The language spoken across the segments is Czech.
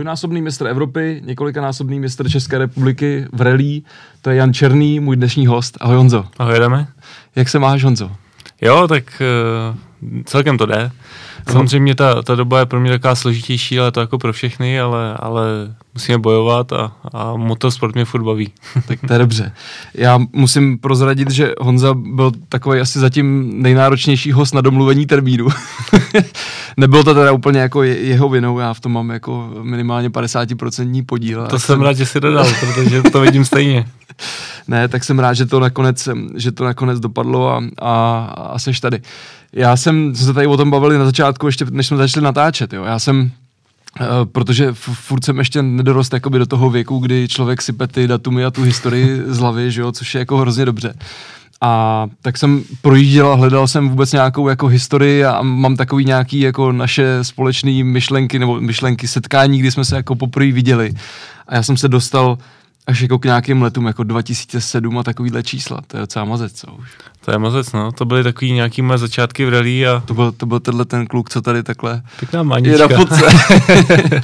Dvojnásobný mistr Evropy, několikanásobný mistr České republiky v rally, to je Jan Černý, můj dnešní host. Ahoj Honzo. Ahoj, jdeme. Jak se máš Honzo? Jo, tak uh, celkem to jde. Samozřejmě ta, ta doba je pro mě taková složitější, ale to jako pro všechny, ale, ale musíme bojovat a, a motorsport mě furt baví. tak to je dobře. Já musím prozradit, že Honza byl takový asi zatím nejnáročnější host na domluvení termínu. Nebylo to teda úplně jako jeho vinou, já v tom mám jako minimálně 50% podíl. To jsem rád, že si dodal, protože to vidím stejně. ne, tak jsem rád, že to nakonec, že to nakonec dopadlo a, a, a seš tady. Já jsem se tady o tom bavili na začátku, ještě než jsme začali natáčet. Jo. Já jsem Uh, protože furt jsem ještě nedorost jakoby do toho věku, kdy člověk sype ty datumy a tu historii z hlavy, že jo, což je jako hrozně dobře. A tak jsem projížděl a hledal jsem vůbec nějakou jako historii a mám takový nějaký jako naše společné myšlenky nebo myšlenky setkání, kdy jsme se jako poprvé viděli. A já jsem se dostal až jako k nějakým letům, jako 2007 a takovýhle čísla. To je docela mazec, co už. To je mazec, no. To byly takový nějaký moje začátky v rally a... To byl, to byl tenhle ten kluk, co tady takhle Pěkná manička. je na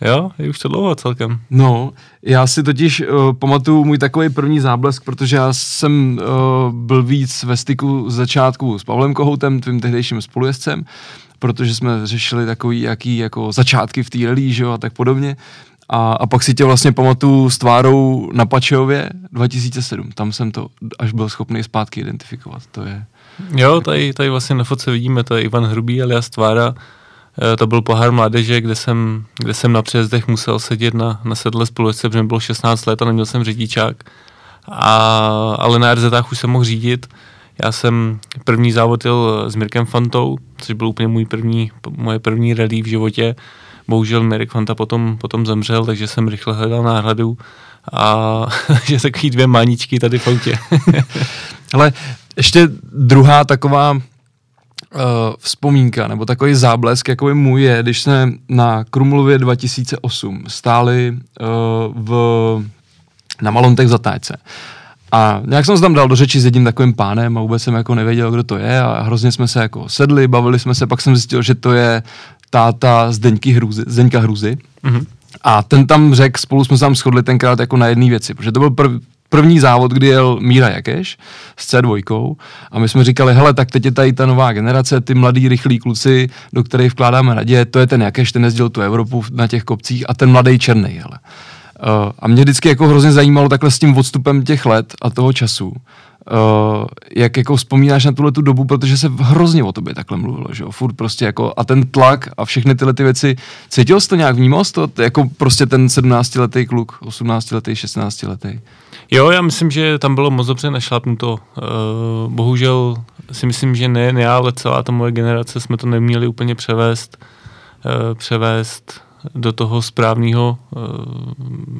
jo, je už to dlouho celkem. No, já si totiž uh, pamatuju můj takový první záblesk, protože já jsem uh, byl víc ve styku z začátku s Pavlem Kohoutem, tvým tehdejším spolujezdcem, protože jsme řešili takový jaký jako začátky v té rally, že jo, a tak podobně. A, a pak si tě vlastně pamatuju s tvárou na Pačeově 2007. Tam jsem to až byl schopný zpátky identifikovat. To je... Jo, tady, tady vlastně na fotce vidíme, to je Ivan Hrubý alias Tvára. E, to byl pohár mládeže, kde jsem, kde jsem na přejezdech musel sedět na, na sedle spolujezdce, protože mi bylo 16 let a neměl jsem řidičák. A, ale na RZách už jsem mohl řídit. Já jsem první závod jel s Mirkem Fantou, což byl úplně můj první, moje první rally v životě bohužel Mirek Fanta potom, potom zemřel, takže jsem rychle hledal náhradu a že takový dvě maničky tady v autě. Ale ještě druhá taková uh, vzpomínka, nebo takový záblesk, jako je můj je, když jsme na Krumlově 2008 stáli uh, v, na Malontech zatáčce. A nějak jsem se tam dal do řeči s jedním takovým pánem a vůbec jsem jako nevěděl, kdo to je a hrozně jsme se jako sedli, bavili jsme se, pak jsem zjistil, že to je táta Zdeňky Hruzy, Zdeňka Hruzy. Mm-hmm. A ten tam řekl, spolu jsme se tam shodli tenkrát jako na jedné věci, protože to byl prv, první závod, kdy jel Míra Jakeš s C2 a my jsme říkali, hele, tak teď je tady ta nová generace, ty mladí, rychlí kluci, do kterých vkládáme naděje, to je ten Jakeš, ten jezdil tu Evropu na těch kopcích a ten mladý černý, hele. Uh, a mě vždycky jako hrozně zajímalo takhle s tím odstupem těch let a toho času, uh, jak jako vzpomínáš na tuhle tu dobu, protože se hrozně o tobě takhle mluvilo, že jo, furt prostě jako a ten tlak a všechny tyhle ty věci, cítil jsi to nějak, vnímal jsi to, jako prostě ten 17-letý kluk, 18-letý, 16-letý? Jo, já myslím, že tam bylo moc dobře našlapnuto. Uh, bohužel si myslím, že ne, ne já, ale celá ta moje generace jsme to neměli úplně převést, uh, převést do toho správného, uh,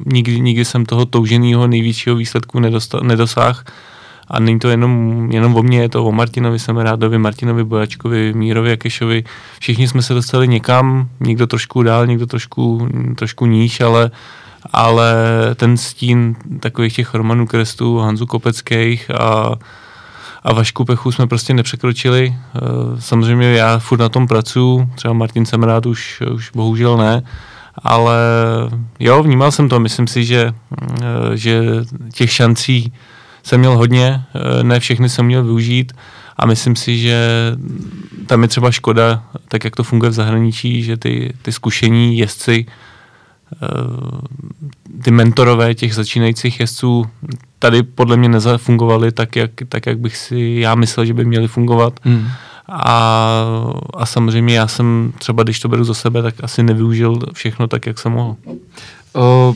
nikdy, nikdy jsem toho touženého největšího výsledku nedosáhl a není to jenom, jenom o mně, je to o Martinovi Semerádovi, Martinovi Bojačkovi, Mírovi Jakešovi. Všichni jsme se dostali někam, někdo trošku dál, někdo trošku, trošku níž, ale ale ten stín takových těch Romanů Krestů, Hanzu Kopeckých a, a Vašku Pechu jsme prostě nepřekročili. Eh, samozřejmě já furt na tom pracuji, třeba Martin Semerád už, už bohužel ne, ale jo, vnímal jsem to, myslím si, že, eh, že těch šancí jsem měl hodně, eh, ne všechny jsem měl využít a myslím si, že tam je třeba škoda, tak jak to funguje v zahraničí, že ty, ty zkušení jezdci, eh, ty mentorové těch začínajících jezdců tady podle mě nezafungovaly tak, jak, tak, jak bych si já myslel, že by měly fungovat. Hmm. A, a samozřejmě já jsem třeba, když to beru za sebe, tak asi nevyužil všechno tak, jak jsem mohl. Uh,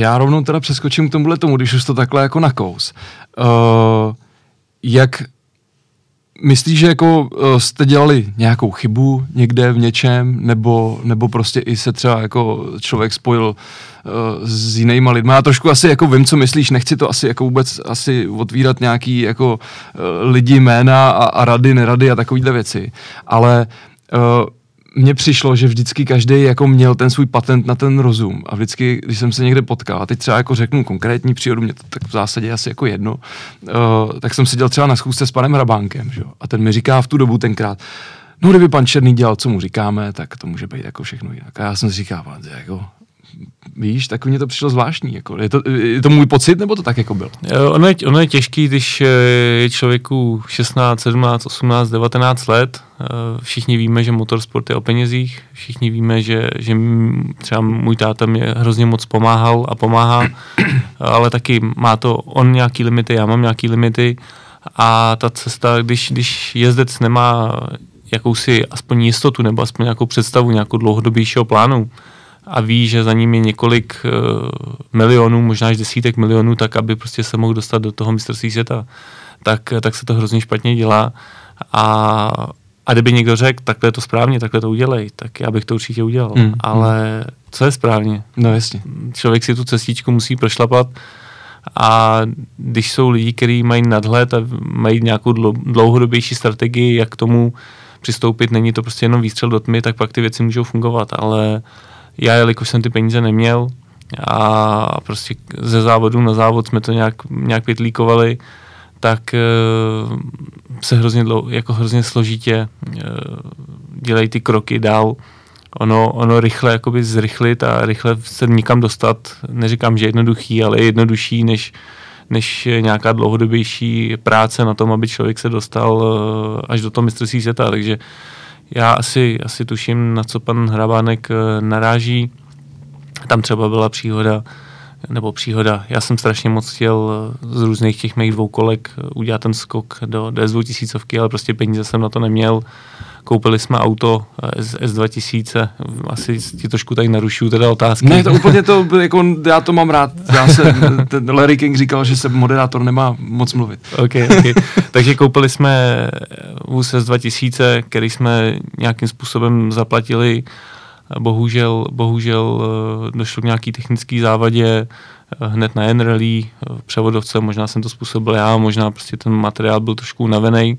já rovnou teda přeskočím k tomuhle tomu, když už to takhle jako nakous. Uh, jak myslíš, že jako uh, jste dělali nějakou chybu někde v něčem, nebo, nebo prostě i se třeba jako člověk spojil uh, s jinýma lidma? Já trošku asi jako vím, co myslíš, nechci to asi jako vůbec asi otvírat nějaký jako uh, lidi jména a, a rady, nerady a takovýhle věci, ale uh, mně přišlo, že vždycky každý jako měl ten svůj patent na ten rozum a vždycky, když jsem se někde potkal, a teď třeba jako řeknu konkrétní přírodu, mě to tak v zásadě asi jako jedno, uh, tak jsem seděl třeba na schůzce s panem Hrabánkem, že? a ten mi říká v tu dobu tenkrát, no kdyby pan Černý dělal, co mu říkáme, tak to může být jako všechno jinak. A já jsem si říkal, jako, víš, tak mně to přišlo zvláštní. Jako. Je, to, je to můj pocit, nebo to tak jako bylo? Ono je, ono je těžký, když eh, je člověku 16, 17, 18, 19 let. Eh, všichni víme, že motorsport je o penězích. Všichni víme, že, že třeba můj táta mě hrozně moc pomáhal a pomáhá, ale taky má to on nějaký limity, já mám nějaký limity. A ta cesta, když, když jezdec nemá jakousi aspoň jistotu nebo aspoň nějakou představu, nějakou dlouhodobějšího plánu, a ví, že za ním je několik uh, milionů, možná až desítek milionů, tak aby prostě se mohl dostat do toho mistrovství světa, tak, tak se to hrozně špatně dělá. A, a kdyby někdo řekl, takhle je to správně, takhle to udělej, tak já bych to určitě udělal. Mm, Ale co je správně? No jasně. Člověk si tu cestičku musí prošlapat a když jsou lidi, kteří mají nadhled a mají nějakou dlouhodobější strategii, jak k tomu přistoupit, není to prostě jenom výstřel do tmy, tak pak ty věci můžou fungovat, ale já, jelikož jsem ty peníze neměl a prostě ze závodu na závod jsme to nějak, nějak pětlíkovali, tak uh, se hrozně, dlou, jako hrozně složitě uh, dělají ty kroky dál. Ono, ono rychle jakoby zrychlit a rychle se nikam dostat, neříkám, že jednoduchý, ale je jednodušší než, než nějaká dlouhodobější práce na tom, aby člověk se dostal uh, až do toho mistrovství světa. Takže uh, já asi, asi tuším, na co pan Hrabánek eh, naráží. Tam třeba byla příhoda, nebo příhoda. Já jsem strašně moc chtěl eh, z různých těch mých dvou kolek eh, udělat ten skok do DS tisícovky, ale prostě peníze jsem na to neměl. Koupili jsme auto S, S2000, asi ti trošku tady narušuju teda otázky. Ne, to úplně to, jako, já to mám rád. Já se, ten Larry King říkal, že se moderátor nemá moc mluvit. Okay, okay. Takže koupili jsme vůz S2000, který jsme nějakým způsobem zaplatili. Bohužel, bohužel eh, došlo k nějaký technický závadě eh, hned na eh, převodovce, možná jsem to způsobil já, možná prostě ten materiál byl trošku unavený.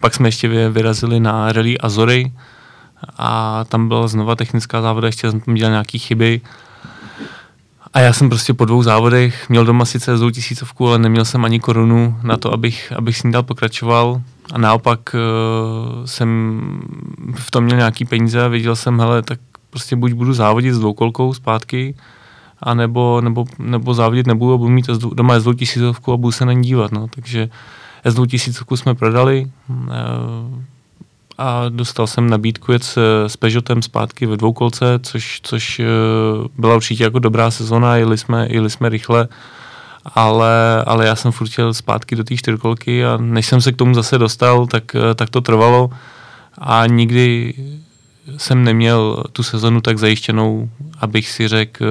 Pak jsme ještě vyrazili na Rally Azory a tam byla znova technická závoda, ještě jsem tam dělal nějaké chyby. A já jsem prostě po dvou závodech měl doma sice zlou tisícovku, ale neměl jsem ani korunu na to, abych, abych s ní dál pokračoval. A naopak uh, jsem v tom měl nějaký peníze a věděl jsem, hele, tak prostě buď budu závodit s dvoukolkou zpátky, a nebo, nebo, nebo závodit nebudu a budu mít doma s tisícovku a budu se na ní dívat. No. Takže s tisícovku jsme prodali uh, a dostal jsem nabídku jet s, s Peugeotem zpátky ve dvoukolce, což, což uh, byla určitě jako dobrá sezona, jeli jsme, jeli jsme rychle, ale, ale já jsem furt chtěl zpátky do té čtyřkolky a než jsem se k tomu zase dostal, tak, uh, tak to trvalo a nikdy jsem neměl tu sezonu tak zajištěnou, abych si řekl,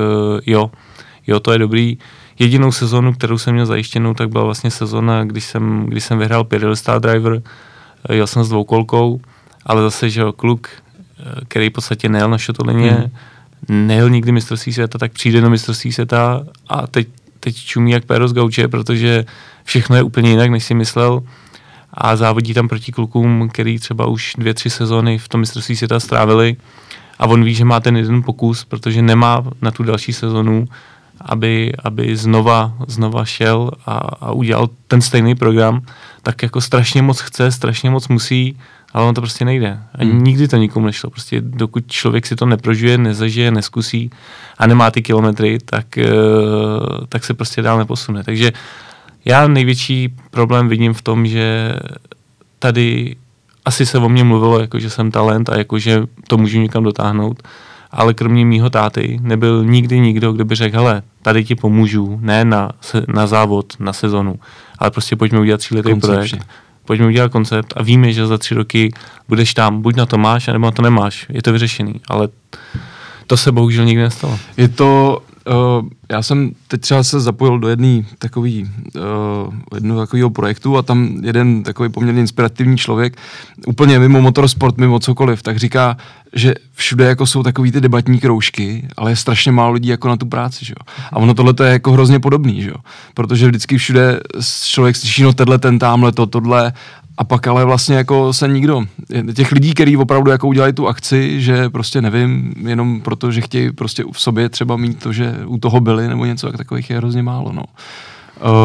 jo, jo, to je dobrý. Jedinou sezonu, kterou jsem měl zajištěnou, tak byla vlastně sezona, když jsem, když jsem vyhrál Pirelli Star Driver, jel jsem s dvoukolkou, ale zase, že jo, kluk, eh, který v podstatě nejel na šotolině, hmm. nejel nikdy mistrovství světa, tak přijde na mistrovství světa a teď, teď čumí jak péro z gauče, protože všechno je úplně jinak, než si myslel. A závodí tam proti klukům, který třeba už dvě, tři sezóny v tom mistrovství světa strávili. A on ví, že má ten jeden pokus, protože nemá na tu další sezonu, aby, aby znova, znova šel a, a udělal ten stejný program, tak jako strašně moc chce, strašně moc musí, ale on to prostě nejde. A hmm. nikdy to nikomu nešlo. Prostě dokud člověk si to neprožije, nezažije, neskusí a nemá ty kilometry, tak, uh, tak se prostě dál neposune. Takže já největší problém vidím v tom, že tady asi se o mně mluvilo, jako že jsem talent a jako že to můžu někam dotáhnout, ale kromě mýho táty nebyl nikdy nikdo, kdo by řekl, hele, tady ti pomůžu, ne na, na závod, na sezonu, ale prostě pojďme udělat tříletý projekt pojďme udělat koncept a víme, že za tři roky budeš tam, buď na to máš, nebo na to nemáš. Je to vyřešený, ale to se bohužel nikdy nestalo. Je to, uh, já jsem teď třeba se zapojil do jedné takový, uh, jednoho takového projektu a tam jeden takový poměrně inspirativní člověk, úplně mimo motorsport, mimo cokoliv, tak říká, že všude jako jsou takový ty debatní kroužky, ale je strašně málo lidí jako na tu práci, že jo. A ono tohle je jako hrozně podobný, že jo. Protože vždycky všude člověk slyší, no tenhle, ten tamhle, to, tohle a pak ale vlastně jako se nikdo, těch lidí, kteří opravdu jako udělají tu akci, že prostě nevím, jenom proto, že chtějí prostě v sobě třeba mít to, že u toho byli nebo něco, tak takových je hrozně málo, no.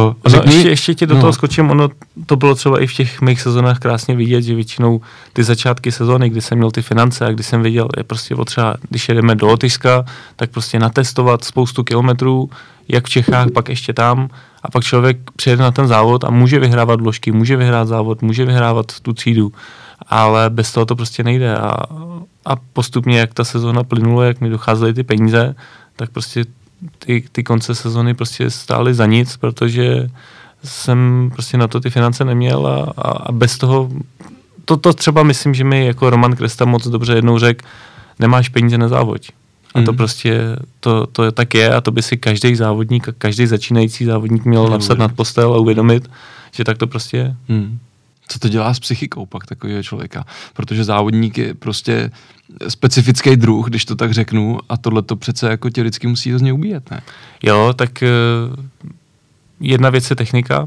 Uh, řekni, ještě, ještě ti do no. toho skočím, ono to bylo třeba i v těch mých sezónách krásně vidět, že většinou ty začátky sezóny, kdy jsem měl ty finance a kdy jsem viděl, je prostě potřeba, když jedeme do Lotyšska, tak prostě natestovat spoustu kilometrů, jak v Čechách, pak ještě tam a pak člověk přijede na ten závod a může vyhrávat vložky, může vyhrát závod, může vyhrávat tu třídu, ale bez toho to prostě nejde a, a postupně, jak ta sezóna plynula, jak mi docházely ty peníze, tak prostě ty, ty konce sezony prostě stály za nic, protože jsem prostě na to ty finance neměl a, a, a bez toho, to, to třeba myslím, že mi jako Roman Kresta moc dobře jednou řekl, nemáš peníze na závoď. A to mm. prostě, to, to tak je a to by si každý závodník, každý začínající závodník měl napsat nad postel a uvědomit, že tak to prostě je. Mm. Co to dělá s psychikou pak takového člověka? Protože závodník je prostě specifický druh, když to tak řeknu, a tohle to přece jako tě vždycky musí hrozně ubíjet, ne? Jo, tak eh, jedna věc je technika.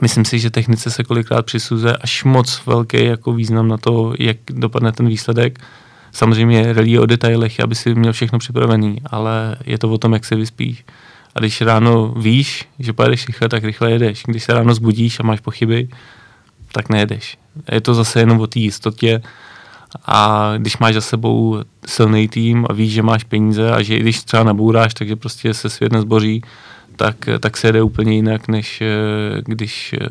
Myslím si, že technice se kolikrát přisuzuje až moc velký jako význam na to, jak dopadne ten výsledek. Samozřejmě rally o detailech, aby si měl všechno připravený, ale je to o tom, jak se vyspíš. A když ráno víš, že pojedeš rychle, tak rychle jedeš. Když se ráno zbudíš a máš pochyby, tak nejedeš. Je to zase jenom o té jistotě a když máš za sebou silný tým a víš, že máš peníze a že i když třeba nabouráš, takže prostě se svět nezboří, tak, tak se jede úplně jinak, než eh, když eh,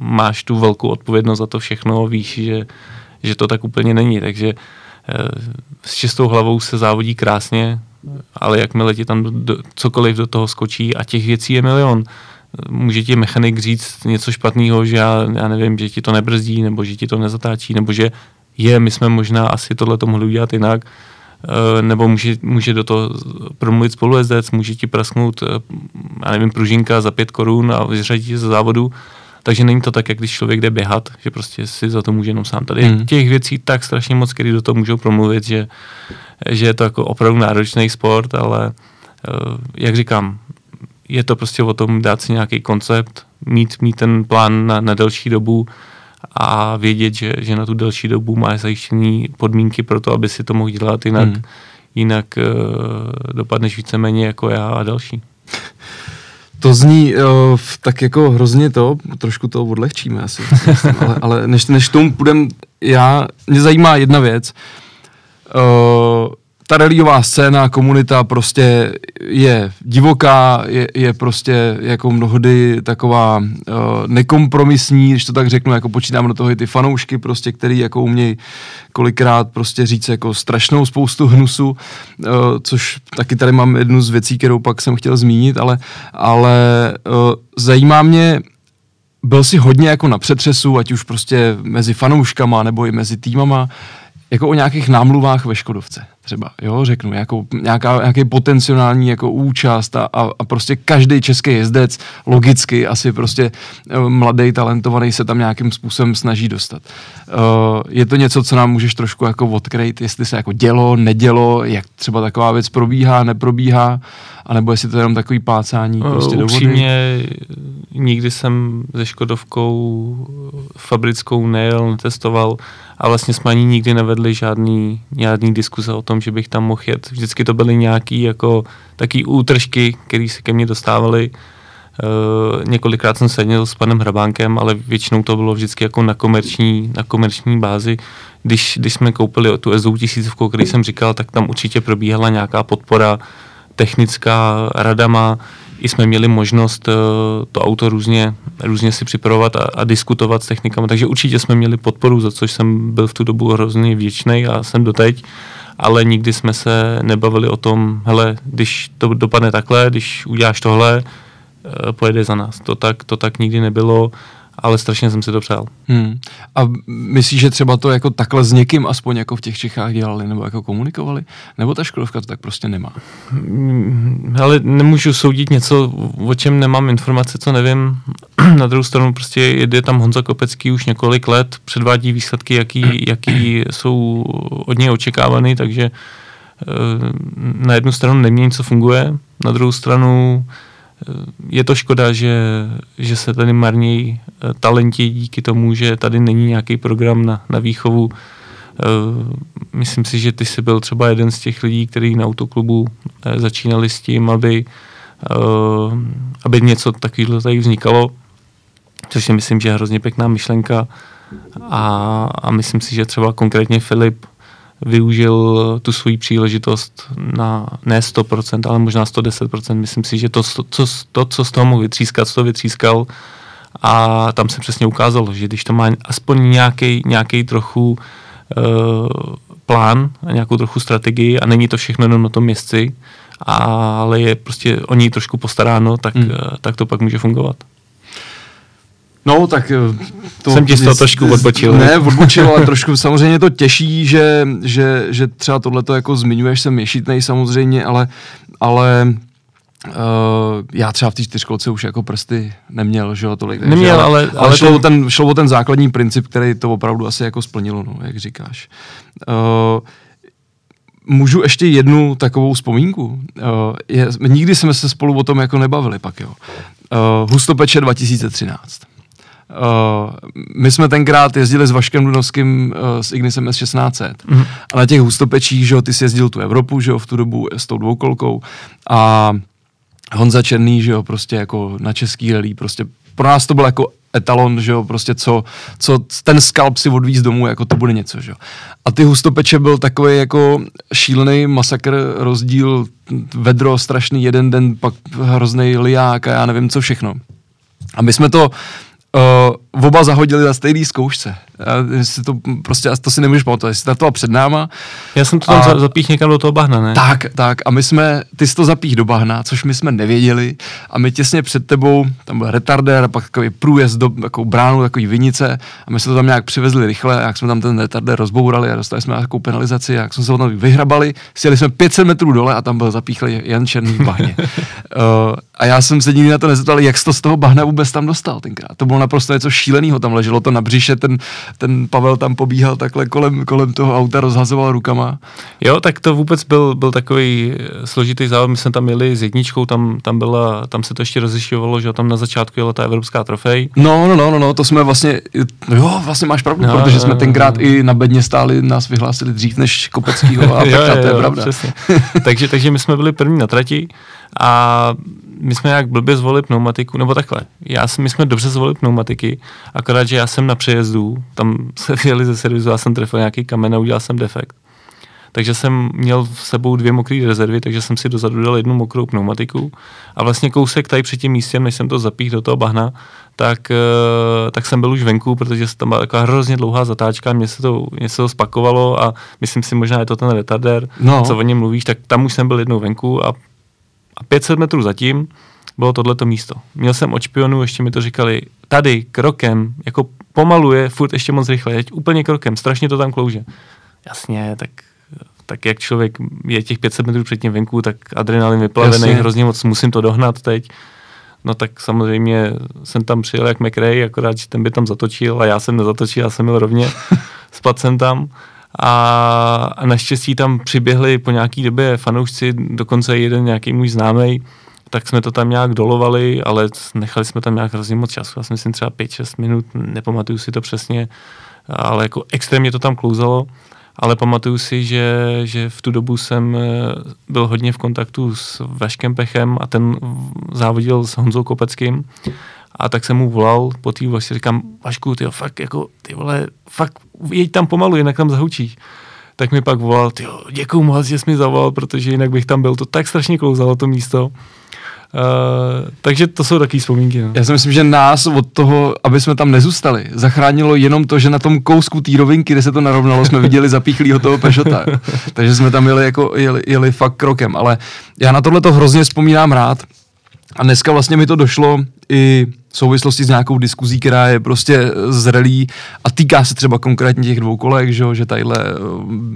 máš tu velkou odpovědnost za to všechno a víš, že, že to tak úplně není. Takže eh, s čistou hlavou se závodí krásně, ale jakmile ti tam do, cokoliv do toho skočí a těch věcí je milion, může ti mechanik říct něco špatného, že já, já nevím, že ti to nebrzdí, nebo že ti to nezatáčí, nebo že je, my jsme možná asi tohle to mohli udělat jinak, eh, nebo může, může do toho promluvit spolujezdec, může ti prasknout, eh, já nevím, pružinka za pět korun a vyřadit ze závodu, takže není to tak, jak když člověk jde běhat, že prostě si za to může jenom sám. Tady mm. těch věcí tak strašně moc, který do toho můžou promluvit, že, že je to jako opravdu náročný sport, ale eh, jak říkám, je to prostě o tom dát si nějaký koncept, mít, mít ten plán na, na delší dobu a vědět, že, že na tu delší dobu má zajištěné podmínky pro to, aby si to mohl dělat, jinak, hmm. jinak uh, dopadneš víceméně jako já a další. To zní uh, tak jako hrozně to, trošku to odlehčíme asi, ale, ale než, než tomu půjdem, já, mě zajímá jedna věc. Uh, ta religiová scéna, komunita prostě je divoká, je, je prostě jako mnohdy taková uh, nekompromisní, když to tak řeknu, jako počítám do toho i ty fanoušky prostě, který jako umějí kolikrát prostě říct jako strašnou spoustu hnusu, uh, což taky tady mám jednu z věcí, kterou pak jsem chtěl zmínit, ale, ale uh, zajímá mě, byl si hodně jako na přetřesu, ať už prostě mezi fanouškama nebo i mezi týmama, jako o nějakých námluvách ve Škodovce třeba, jo, řeknu, jako nějaká, nějaký potenciální jako účast a, a, a prostě každý český jezdec logicky asi prostě eh, mladý, talentovaný se tam nějakým způsobem snaží dostat. Uh, je to něco, co nám můžeš trošku jako odkryt, jestli se jako dělo, nedělo, jak třeba taková věc probíhá, neprobíhá, anebo jestli to je jenom takový plácání uh, prostě Upřímně, nikdy jsem se Škodovkou fabrickou nejel, netestoval, a vlastně jsme ani nikdy nevedli žádný, žádný diskuze o tom, že bych tam mohl jet. Vždycky to byly nějaký jako taký útržky, které se ke mně dostávaly. Uh, několikrát jsem seděl s panem Hrabánkem, ale většinou to bylo vždycky jako na komerční, na komerční bázi. Když, když jsme koupili tu SU tisícovku, který jsem říkal, tak tam určitě probíhala nějaká podpora technická radama, i jsme měli možnost uh, to auto různě, různě si připravovat a, a diskutovat s technikami, takže určitě jsme měli podporu, za což jsem byl v tu dobu hrozně vděčný a jsem doteď, ale nikdy jsme se nebavili o tom, hele, když to dopadne takhle, když uděláš tohle, uh, pojede za nás. To tak, to tak nikdy nebylo ale strašně jsem si to přál. Hmm. A myslíš, že třeba to jako takhle s někým aspoň jako v těch Čechách dělali nebo jako komunikovali? Nebo ta škodovka to tak prostě nemá? Hmm, ale nemůžu soudit něco, o čem nemám informace, co nevím. Na druhou stranu prostě jede tam Honza Kopecký už několik let, předvádí výsledky, jaký, jaký jsou od něj očekávány, takže eh, na jednu stranu nemění, co funguje, na druhou stranu je to škoda, že, že se tady marnějí eh, talenti díky tomu, že tady není nějaký program na, na výchovu. Eh, myslím si, že ty jsi byl třeba jeden z těch lidí, kteří na autoklubu eh, začínali s tím, aby aby něco takového tady vznikalo, což si myslím, že je hrozně pěkná myšlenka a, a myslím si, že třeba konkrétně Filip využil tu svoji příležitost na ne 100%, ale možná 110%. Myslím si, že to, co, to, co z toho mohl vytřískat, to vytřískal a tam se přesně ukázalo, že když to má aspoň nějaký, nějaký trochu uh, plán a nějakou trochu strategii a není to všechno jenom na tom městci, ale je prostě o ní trošku postaráno, tak, uh, tak to pak může fungovat. No, tak eh, to... Jsem ti z toho trošku odbočil. Ne, odbočil, ale trošku samozřejmě to těší, že, že, že třeba tohleto jako zmiňuješ, jsem ješitnej samozřejmě, ale, ale Uh, já třeba v té čtyřkolce už jako prsty neměl, že jo, tolik. Takže, neměl, ale, ale, ale šlo, ten... O ten, šlo o ten základní princip, který to opravdu asi jako splnilo, no, jak říkáš. Uh, můžu ještě jednu takovou vzpomínku. Uh, je, nikdy jsme se spolu o tom jako nebavili pak, jo. Uh, Hustopeče 2013. Uh, my jsme tenkrát jezdili s Vaškem Dunovským uh, s Ignisem S1600 mm. a na těch hustopečích, že jo, ty jsi jezdil tu Evropu, že jo, v tu dobu s tou dvoukolkou a Honza Černý, že jo, prostě jako na český rally, prostě pro nás to byl jako etalon, že jo, prostě co, co ten skalp si odvíz domů, jako to bude něco, že jo. A ty hustopeče byl takový jako šílený masakr, rozdíl vedro strašný jeden den, pak hrozný liák a já nevím co všechno. A my jsme to uh, oba zahodili na stejné zkoušce. Já, si to prostě, to si nemůžeš pamatovat, jsi startoval před náma. Já jsem to tam a, zapích někam do toho bahna, ne? Tak, tak. A my jsme, ty jsi to zapích do bahna, což my jsme nevěděli. A my těsně před tebou, tam byl retardér a pak takový průjezd do takovou bránu, takový vinice. A my jsme to tam nějak přivezli rychle, jak jsme tam ten retardér rozbourali a dostali jsme nějakou penalizaci, jak jsme se tam vyhrabali, sjeli jsme 500 metrů dole a tam byl zapíchlý Jan Černý v bahně. uh, a já jsem se nikdy na to nezeptal, jak jsi to z toho bahna vůbec tam dostal tenkrát. To bylo naprosto něco šíleného, tam leželo to na břiše, ten, ten Pavel tam pobíhal takhle kolem, kolem toho auta, rozhazoval rukama. Jo, tak to vůbec byl, byl takový složitý závod, my jsme tam jeli s jedničkou, tam, tam, byla, tam se to ještě rozlišovalo, že tam na začátku jela ta evropská trofej. No, no, no, no, no to jsme vlastně, jo, vlastně máš pravdu, no, protože jsme tenkrát no. i na bedně stáli, nás vyhlásili dřív než Kopeckýho a jo, jo, to je jo, pravda. takže, takže my jsme byli první na trati a my jsme jak blbě zvolili pneumatiku, nebo takhle, já, my jsme dobře zvolili pneumatiky, akorát, že já jsem na přejezdu, tam se vyjeli ze servisu, já jsem trefil nějaký kamen a udělal jsem defekt. Takže jsem měl v sebou dvě mokré rezervy, takže jsem si dozadu dal jednu mokrou pneumatiku a vlastně kousek tady před tím místem, než jsem to zapích do toho bahna, tak, eh, tak jsem byl už venku, protože tam byla taková hrozně dlouhá zatáčka, mě se to, mě se to spakovalo a myslím si, možná je to ten retardér, no. co o něm mluvíš, tak tam už jsem byl jednou venku a a 500 metrů zatím bylo tohleto místo. Měl jsem od špionů, ještě mi to říkali, tady krokem, jako pomaluje, furt ještě moc rychle, jeď úplně krokem, strašně to tam klouže. Jasně, tak tak jak člověk je těch 500 metrů předtím venku, tak adrenalin vyplavený, hrozně moc musím to dohnat teď. No tak samozřejmě jsem tam přijel jak McRae, akorát, že ten by tam zatočil a já jsem nezatočil, já jsem byl rovně, spadl jsem tam a, a naštěstí tam přiběhli po nějaký době fanoušci, dokonce jeden nějaký můj známý, tak jsme to tam nějak dolovali, ale nechali jsme tam nějak hrozně moc času, já si myslím třeba 5-6 minut, nepamatuju si to přesně, ale jako extrémně to tam klouzalo, ale pamatuju si, že, že v tu dobu jsem eh, byl hodně v kontaktu s Vaškem Pechem a ten závodil s Honzou Kopeckým a tak jsem mu volal po té vlastně říkám, Vašku, ty fakt jako, ty vole, fakt jeď tam pomalu, jinak tam zahučíš. Tak mi pak volal, ty děkuju moc, že jsi mi zavolal, protože jinak bych tam byl. To tak strašně klouzalo to místo. Uh, takže to jsou takové vzpomínky. No. Já si myslím, že nás od toho, aby jsme tam nezůstali, zachránilo jenom to, že na tom kousku té rovinky, kde se to narovnalo, jsme viděli zapíchlýho toho Pešota. takže jsme tam jeli, jako, jeli, jeli fakt krokem. Ale já na tohle to hrozně vzpomínám rád. A dneska vlastně mi to došlo i v souvislosti s nějakou diskuzí, která je prostě zrelý a týká se třeba konkrétně těch dvou kolek, že, že tadyhle eh,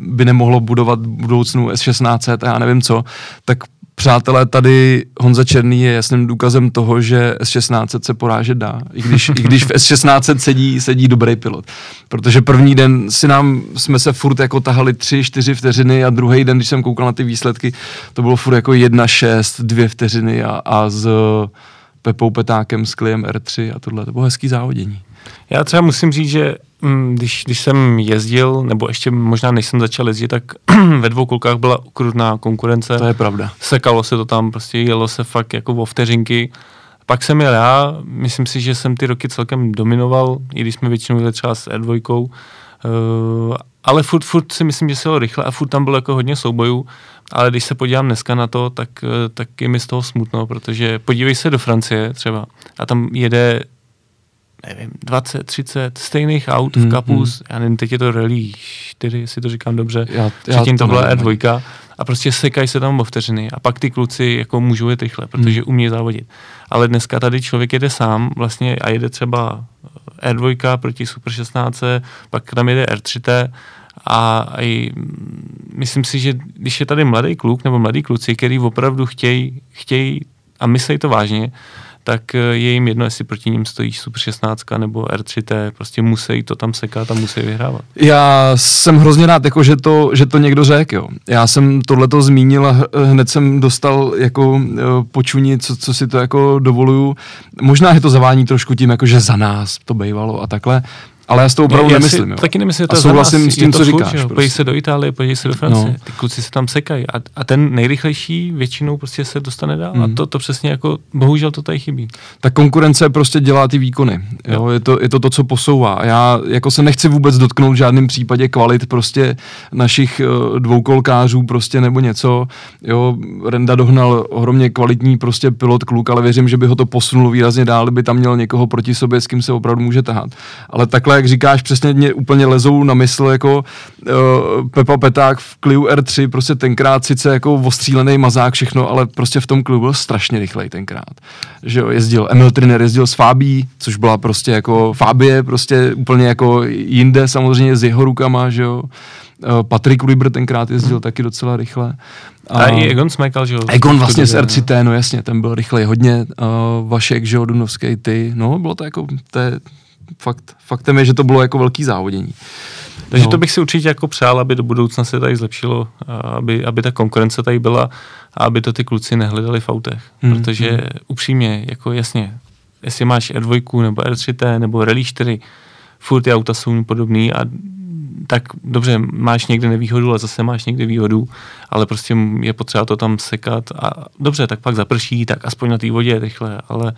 by nemohlo budovat budoucnu S16 a já nevím co, tak Přátelé, tady Honza Černý je jasným důkazem toho, že S16 se porážet dá, i když, i když v S16 sedí, sedí dobrý pilot. Protože první den si nám, jsme se furt jako tahali tři, čtyři vteřiny a druhý den, když jsem koukal na ty výsledky, to bylo furt jako jedna, šest, dvě vteřiny a, a s Pepou Petákem, s Kliem R3 a tohle. To bylo hezký závodění. Já třeba musím říct, že mm, když, když jsem jezdil, nebo ještě možná než jsem začal jezdit, tak ve dvou kolkách byla ukrutná konkurence. To je pravda. Sekalo se to tam, prostě jelo se fakt jako o vteřinky. Pak jsem jel já, myslím si, že jsem ty roky celkem dominoval, i když jsme většinou jeli třeba s R2, uh, ale furt, furt si myslím, že se jelo rychle a furt tam bylo jako hodně soubojů, ale když se podívám dneska na to, tak, uh, tak je mi z toho smutno, protože podívej se do Francie třeba a tam jede nevím, 20, 30 stejných aut v kapus, mm, mm. já nevím, teď je to Rally 4, jestli to říkám dobře, já, předtím to, to byla R2 a prostě sekají se tam o vteřiny a pak ty kluci jako můžou jet rychle, protože mm. umí závodit. Ale dneska tady člověk jede sám vlastně a jede třeba R2 proti Super 16, pak tam jede R3T a i, myslím si, že když je tady mladý kluk nebo mladý kluci, který opravdu chtějí chtěj a myslí to vážně, tak je jim jedno, jestli proti ním stojí Super 16 nebo R3T, prostě musí to tam sekat a musí vyhrávat. Já jsem hrozně rád, jako, že, to, že to někdo řekl. Jo. Já jsem tohleto zmínil a hned jsem dostal jako eh, počuní, co, co si to jako dovoluju. Možná je to zavání trošku tím, jako, že za nás to bývalo a takhle, ale já s to opravdu já nemyslím. Jo. Taky nemyslím, že to a souhlasím s tím, co říkáš. Prostě. Podívej se do Itálie, podívej se do Francie. No. Ty kluci se tam sekají a, a ten nejrychlejší většinou prostě se dostane dál. Mm. A to, to přesně jako, bohužel to tady chybí. Ta konkurence prostě dělá ty výkony. Jo? Je, to, je to to, co posouvá. Já jako se nechci vůbec dotknout v žádném případě kvalit prostě našich uh, dvoukolkářů prostě nebo něco. Jo, Renda dohnal ohromně kvalitní prostě pilot kluk, ale věřím, že by ho to posunulo výrazně dál, by tam měl někoho proti sobě, s kým se opravdu může tahat. Ale takhle, jak říkáš, přesně mě úplně lezou na mysl jako uh, Pepa Peták v Clio R3, prostě tenkrát sice jako ostřílený mazák všechno, ale prostě v tom Clio byl strašně rychlej tenkrát. Že jo, jezdil Emil Triner, jezdil s Fábí, což byla prostě jako Fábie, prostě úplně jako jinde samozřejmě s jeho rukama, že jo. Uh, Patrik Liber tenkrát jezdil hmm. taky docela rychle. A, a i Egon smekal, že jo? Egon vlastně z R3T, no jasně, ten byl rychlej hodně. Uh, Vašek, že jo, Dunovský, ty, no bylo to jako, to je, fakt, faktem je, že to bylo jako velký závodění. Takže no. to bych si určitě jako přál, aby do budoucna se tady zlepšilo, aby, aby ta konkurence tady byla a aby to ty kluci nehledali v autech. Hmm. Protože hmm. upřímně, jako jasně, jestli máš R2 nebo R3T nebo Rally 4, furt ty auta jsou podobný a tak dobře, máš někde nevýhodu, ale zase máš někde výhodu, ale prostě je potřeba to tam sekat a dobře, tak pak zaprší, tak aspoň na té vodě rychle, ale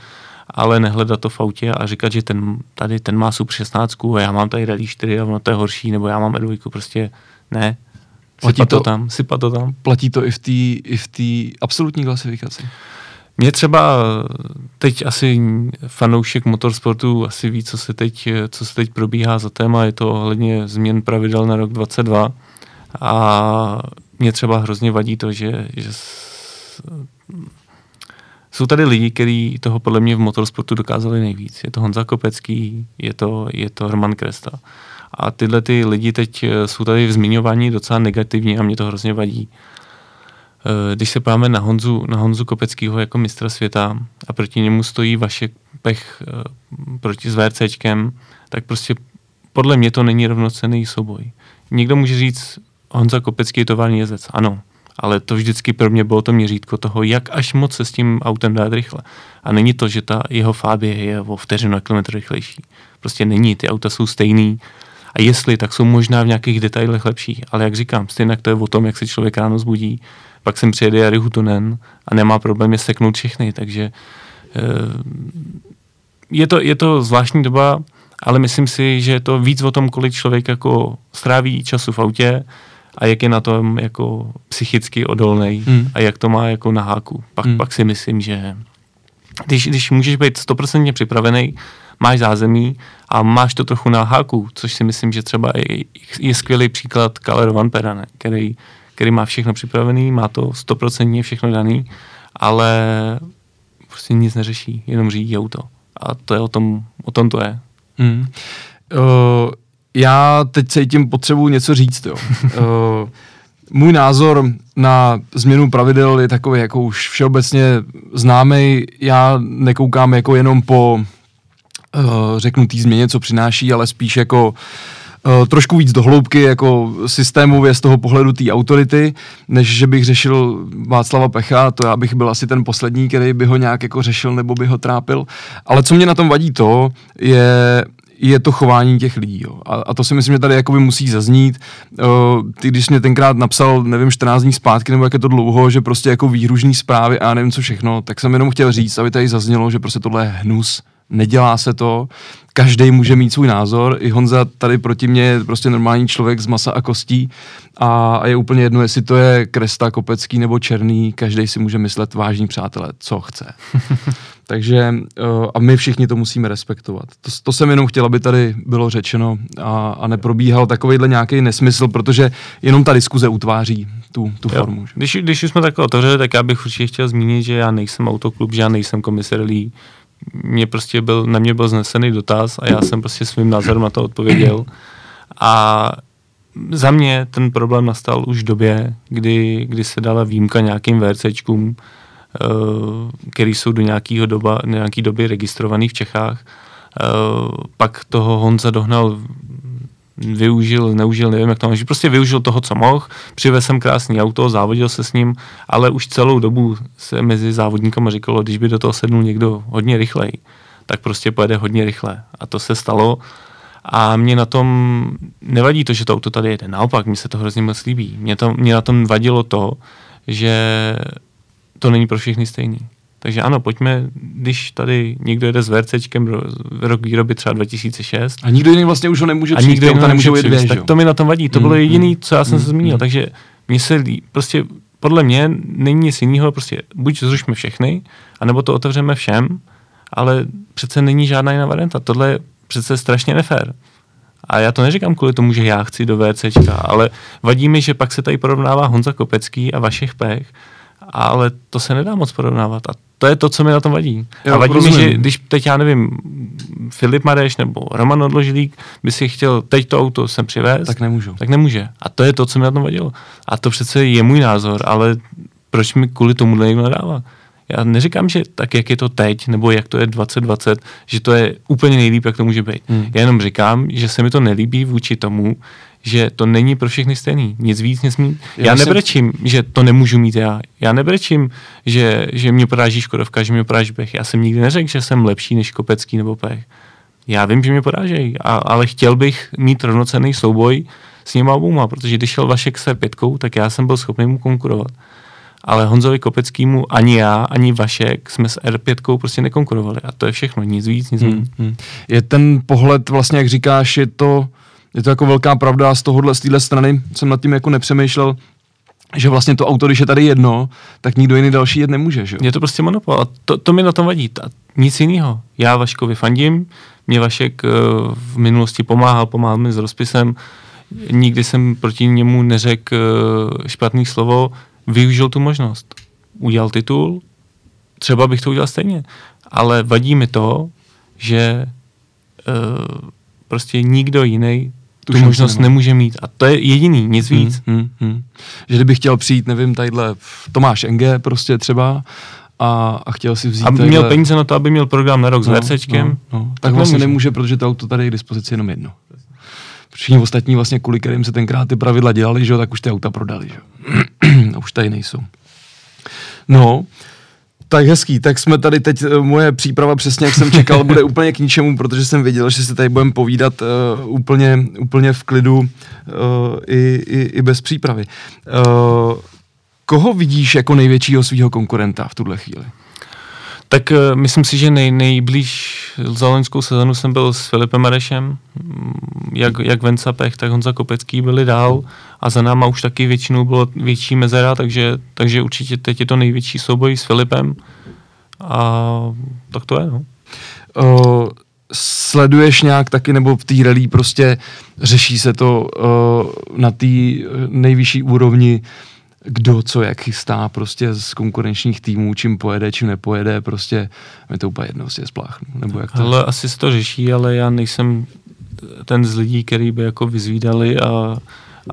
ale nehledat to v autě a říkat, že ten, tady ten má Super 16 a já mám tady Rally 4 a ono to je horší, nebo já mám R2, prostě ne. Platí sypat to, to tam, sypat to tam. Platí to i v té i v té absolutní klasifikaci? Mě třeba teď asi fanoušek motorsportu asi ví, co se teď, co se teď probíhá za téma, je to ohledně změn pravidel na rok 22 a mě třeba hrozně vadí to, že, že jsou tady lidi, kteří toho podle mě v motorsportu dokázali nejvíc. Je to Honza Kopecký, je to, je to Roman Kresta. A tyhle ty lidi teď eh, jsou tady v zmiňování docela negativní a mě to hrozně vadí. Eh, když se podíváme na Honzu, na Honzu Kopeckýho jako mistra světa a proti němu stojí Vašek Pech eh, proti s VRCčkem, tak prostě podle mě to není rovnocený souboj. Někdo může říct, Honza Kopecký je tovární jezdec. Ano, ale to vždycky pro mě bylo to měřítko toho, jak až moc se s tím autem dát rychle. A není to, že ta jeho Fabie je o vteřinu na kilometr rychlejší. Prostě není, ty auta jsou stejný a jestli, tak jsou možná v nějakých detailech lepší. Ale jak říkám, stejně to je o tom, jak se člověk ráno zbudí, pak sem přijede Jari Hutunen a nemá problém je seknout všechny, takže eh, je to, je to zvláštní doba, ale myslím si, že je to víc o tom, kolik člověk jako stráví času v autě, a jak je na tom jako psychicky odolný hmm. a jak to má jako na háku. Pak, hmm. pak si myslím, že když, když můžeš být stoprocentně připravený, máš zázemí a máš to trochu na háku, což si myslím, že třeba je, je skvělý příklad Kaler Van Perane, který, který má všechno připravený, má to stoprocentně všechno daný, ale prostě nic neřeší, jenom řídí auto. A to je o tom, o tom to je. Hmm. Uh, já teď cítím potřebu něco říct. Jo. uh, můj názor na změnu pravidel je takový jako už všeobecně známý. Já nekoukám jako jenom po uh, řeknutý změně, co přináší, ale spíš jako Uh, trošku víc do hloubky, jako systémově z toho pohledu té autority, než že bych řešil Václava Pecha, to já bych byl asi ten poslední, který by ho nějak jako řešil nebo by ho trápil. Ale co mě na tom vadí to, je je to chování těch lidí. Jo. A, a to si myslím, že tady jakoby musí zaznít. O, ty, když mě tenkrát napsal, nevím, 14 dní zpátky, nebo jak je to dlouho, že prostě jako výhružní zprávy a nevím co všechno, tak jsem jenom chtěl říct, aby tady zaznělo, že prostě tohle je hnus, nedělá se to, každý může mít svůj názor, i Honza tady proti mě je prostě normální člověk z masa a kostí a, a je úplně jedno, jestli to je Kresta, Kopecký nebo Černý, každý si může myslet vážní přátelé, co chce. Takže uh, a my všichni to musíme respektovat. To, to jsem jenom chtěl, aby tady bylo řečeno a, a neprobíhal takovýhle nějaký nesmysl, protože jenom ta diskuze utváří tu, tu jo. formu. Že? Když, když už jsme takhle otevřeli, tak já bych určitě chtěl zmínit, že já nejsem autoklub, že já nejsem komisarlí, mě prostě byl, na mě byl znesený dotaz a já jsem prostě svým názorem na to odpověděl. A za mě ten problém nastal už v době, kdy, kdy se dala výjimka nějakým VRCčkům, eh, který jsou do nějakého doba, nějaký doby registrovaný v Čechách. Eh, pak toho Honza dohnal využil, neužil, nevím, jak to máš, prostě využil toho, co mohl, přivez jsem krásný auto, závodil se s ním, ale už celou dobu se mezi závodníkama říkalo, když by do toho sednul někdo hodně rychlej, tak prostě pojede hodně rychle. A to se stalo. A mě na tom nevadí to, že to auto tady jede. Naopak, mi se to hrozně moc líbí. Mě, to, mě na tom vadilo to, že to není pro všechny stejný. Takže ano, pojďme, když tady někdo jede s VRCčkem rok výroby třeba 2006. A nikdo jiný vlastně už ho nemůže přijít, a nikdo jiný nemůže jet dvě, Tak to mi na tom vadí. To mm, bylo jediné, mm, co já jsem mm, se zmínil. Mm. Takže mně se lí, prostě podle mě není nic jiného, prostě buď zrušme všechny, anebo to otevřeme všem, ale přece není žádná jiná varianta. Tohle je přece strašně nefér. A já to neříkám kvůli tomu, že já chci do VCčka, ale vadí mi, že pak se tady porovnává Honza Kopecký a Vašech Pech, ale to se nedá moc porovnávat. A to je to, co mi na tom vadí. Jo, a vadí rozumím. mi, že když teď, já nevím, Filip Mareš nebo Roman Odložilík by si chtěl teď to auto sem přivést, tak nemůžu. Tak nemůže. A to je to, co mi na tom vadilo. A to přece je můj názor, ale proč mi kvůli tomu někdo nedává? Já neříkám, že tak, jak je to teď, nebo jak to je 2020, že to je úplně nejlíp, jak to může být. Hmm. Já jenom říkám, že se mi to nelíbí vůči tomu, že to není pro všechny stejný. Nic víc, nic mít. Já, já nebrečím, že to nemůžu mít já. Já nebrečím, že, že mě poráží Škodovka, že mě poráží Pech. Já jsem nikdy neřekl, že jsem lepší než Kopecký nebo Pech. Já vím, že mě porážejí, a, ale chtěl bych mít rovnocenný souboj s nimi obouma, protože když šel Vašek se pětkou, tak já jsem byl schopný mu konkurovat. Ale Honzovi Kopeckýmu ani já, ani Vašek jsme s R5 prostě nekonkurovali. A to je všechno, nic víc, nic hmm, hmm. Je ten pohled vlastně, jak říkáš, je to je to jako velká pravda z tohohle, z téhle strany jsem nad tím jako nepřemýšlel, že vlastně to auto, když je tady jedno, tak nikdo jiný další jet nemůže, že? Je to prostě monopol a to, to mi na tom vadí. A nic jiného. Já Vaškovi fandím, mě Vašek uh, v minulosti pomáhal, pomáhal mi s rozpisem, nikdy jsem proti němu neřekl uh, špatný slovo, využil tu možnost. Udělal titul, třeba bych to udělal stejně, ale vadí mi to, že uh, prostě nikdo jiný tu, tu možnost nemá. nemůže mít. A to je jediný, nic hmm, víc. Hmm, hmm. Že kdyby chtěl přijít, nevím, tadyhle Tomáš Enge prostě třeba a, a chtěl si vzít... A tadyhle... měl peníze na to, aby měl program na rok no, s VRCčkem. No, no. Tak, tak vlastně nemůže. nemůže, protože to auto tady je k dispozici jenom jedno. Všichni ostatní vlastně, kvůli kterým se tenkrát ty pravidla dělali, že tak už ty auta prodali, že a už tady nejsou. No, tak hezký, tak jsme tady teď, eh, moje příprava přesně, jak jsem čekal, bude úplně k ničemu, protože jsem věděl, že se tady budeme povídat uh, úplně, úplně v klidu uh, i, i, i bez přípravy. Uh, koho vidíš jako největšího svého konkurenta v tuhle chvíli? Tak uh, myslím si, že nej, nejblíž za loňskou sezonu jsem byl s Filipem Marešem, jak, jak Venca Pech, tak Honza Kopecký byli dál. A za náma už taky většinou bylo větší mezera, takže, takže určitě teď je to největší souboj s Filipem. A tak to je, no. Uh, sleduješ nějak taky, nebo v té prostě řeší se to uh, na té nejvyšší úrovni kdo co jak chystá prostě z konkurenčních týmů, čím pojede, čím nepojede, prostě mi to úplně jedno, je spláchnu, nebo jak to? Ale asi se to řeší, ale já nejsem ten z lidí, který by jako vyzvídali a,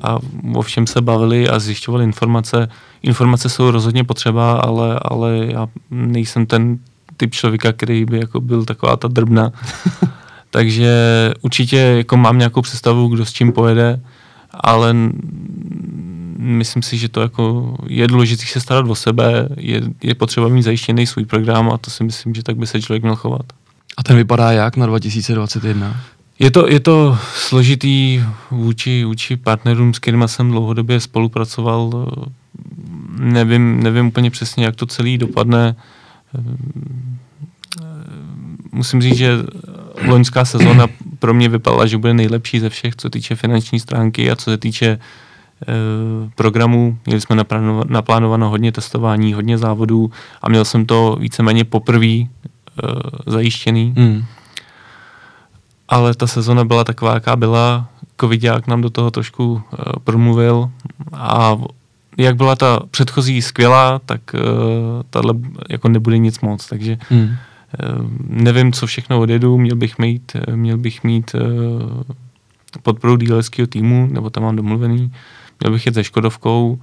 a o všem se bavili a zjišťovali informace. Informace jsou rozhodně potřeba, ale, ale já nejsem ten typ člověka, který by jako byl taková ta drbna. Takže určitě jako mám nějakou představu, kdo s čím pojede, ale myslím si, že to jako je důležité se starat o sebe, je, je potřeba mít zajištěný svůj program a to si myslím, že tak by se člověk měl chovat. A ten vypadá jak na 2021? Je to, je to složitý vůči, vůči partnerům, s kterými jsem dlouhodobě spolupracoval. Nevím, nevím úplně přesně, jak to celý dopadne. Musím říct, že loňská sezóna pro mě vypadala, že bude nejlepší ze všech, co týče finanční stránky a co se týče e, programů. Měli jsme naplánováno hodně testování, hodně závodů a měl jsem to víceméně poprvé e, zajištěný. Mm ale ta sezona byla taková, jaká byla. Covidák nám do toho trošku uh, promluvil a jak byla ta předchozí skvělá, tak uh, tahle jako nebude nic moc, takže hmm. uh, nevím, co všechno odjedu, měl bych mít, měl bych mít uh, podporu dílerského týmu, nebo tam mám domluvený, měl bych jet se Škodovkou,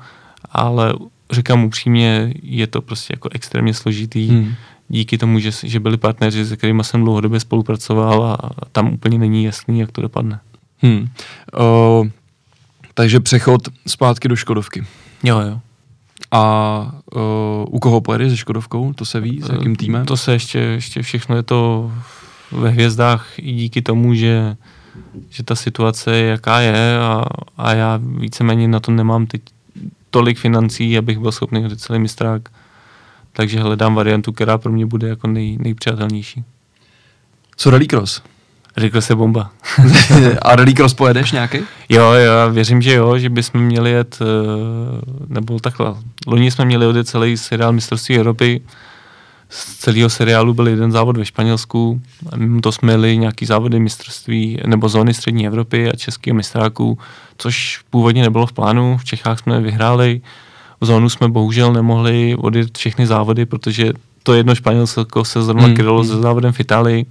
ale říkám upřímně, je to prostě jako extrémně složitý. Hmm díky tomu, že, že byli partneři, se kterými jsem dlouhodobě spolupracoval a tam úplně není jasný, jak to dopadne. Hmm. O, takže přechod zpátky do Škodovky. Jo, jo. A o, u koho pojede se Škodovkou? To se ví? S jakým týmem? To se ještě, ještě všechno je to ve hvězdách i díky tomu, že, že ta situace je jaká je a, a já víceméně na to nemám teď tolik financí, abych byl schopný celý mistrák takže hledám variantu, která pro mě bude jako nej, nejpřijatelnější. Co rallycross? Rallycross je bomba. A rallycross pojedeš nějaký? Jo, jo, věřím, že jo, že bychom měli jet, eh, nebo takhle, loni jsme měli odjet celý seriál mistrovství Evropy, z celého seriálu byl jeden závod ve Španělsku, mimo to jsme jeli nějaký závody mistrovství nebo zóny střední Evropy a českého mistráků, což původně nebylo v plánu, v Čechách jsme vyhráli, v zónu jsme bohužel nemohli odjet všechny závody, protože to jedno Španělsko se zrovna hmm. krylo se závodem v Itálii,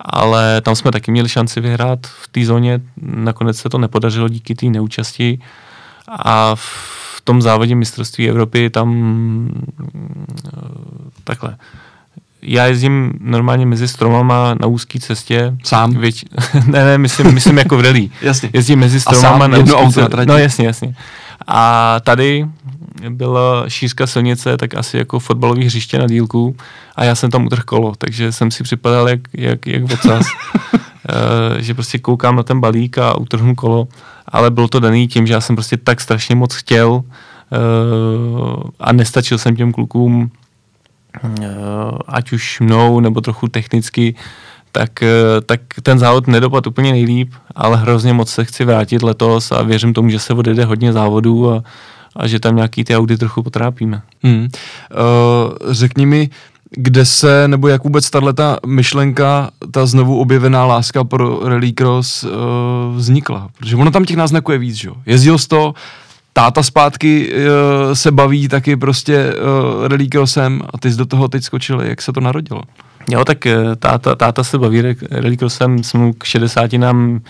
ale tam jsme taky měli šanci vyhrát v té zóně, nakonec se to nepodařilo díky té neúčasti. A v tom závodě mistrovství Evropy tam takhle já jezdím normálně mezi stromama na úzké cestě. Sám? Věč... ne, ne, myslím, myslím jako v rally. jasně. Jezdím mezi stromama na úzké cestě. No jasně, jasně. A tady byla šířka silnice tak asi jako fotbalový hřiště na dílku a já jsem tam utrhl kolo, takže jsem si připadal jak, jak, jak vocas. uh, že prostě koukám na ten balík a utrhnu kolo, ale bylo to daný tím, že já jsem prostě tak strašně moc chtěl uh, a nestačil jsem těm klukům uh, ať už mnou nebo trochu technicky, tak, tak ten závod nedopadl úplně nejlíp, ale hrozně moc se chci vrátit letos a věřím tomu, že se odjede hodně závodů a, a že tam nějaký ty audy trochu potrápíme. Hmm. Uh, řekni mi, kde se, nebo jak vůbec tato myšlenka, ta znovu objevená láska pro rallycross uh, vznikla? Protože ono tam těch náznaků je víc, že jo? Jezdil jsi to, táta zpátky uh, se baví taky prostě uh, rallycrossem a ty jsi do toho teď skočil, jak se to narodilo? Jo, tak táta, táta se baví rallycrossem, jsem k 60 nám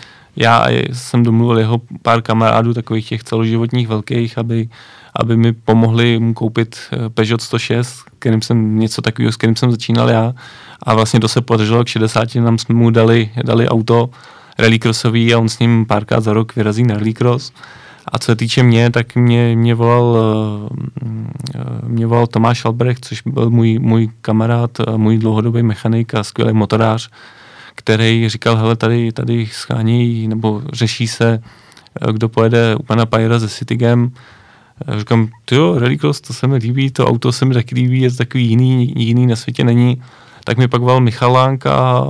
já jsem domluvil jeho pár kamarádů, takových těch celoživotních velkých, aby, aby mi pomohli mu koupit eh, Peugeot 106, kterým jsem něco takového, s kterým jsem začínal já. A vlastně to se podařilo k 60, nám jsme mu dali, dali auto rallycrossový a on s ním párkrát za rok vyrazí na rallycross. A co se týče mě, tak mě, mě, volal, eh, mě volal Tomáš Albrecht, což byl můj, můj kamarád, můj dlouhodobý mechanik a skvělý motorář, který říkal, hele, tady, tady schání nebo řeší se, eh, kdo pojede u pana Pajera ze Citygem. Eh, říkám, jo, Rallycross, to se mi líbí, to auto se mi taky líbí, je takový jiný, jiný na světě není. Tak mi pak volal Michalánk a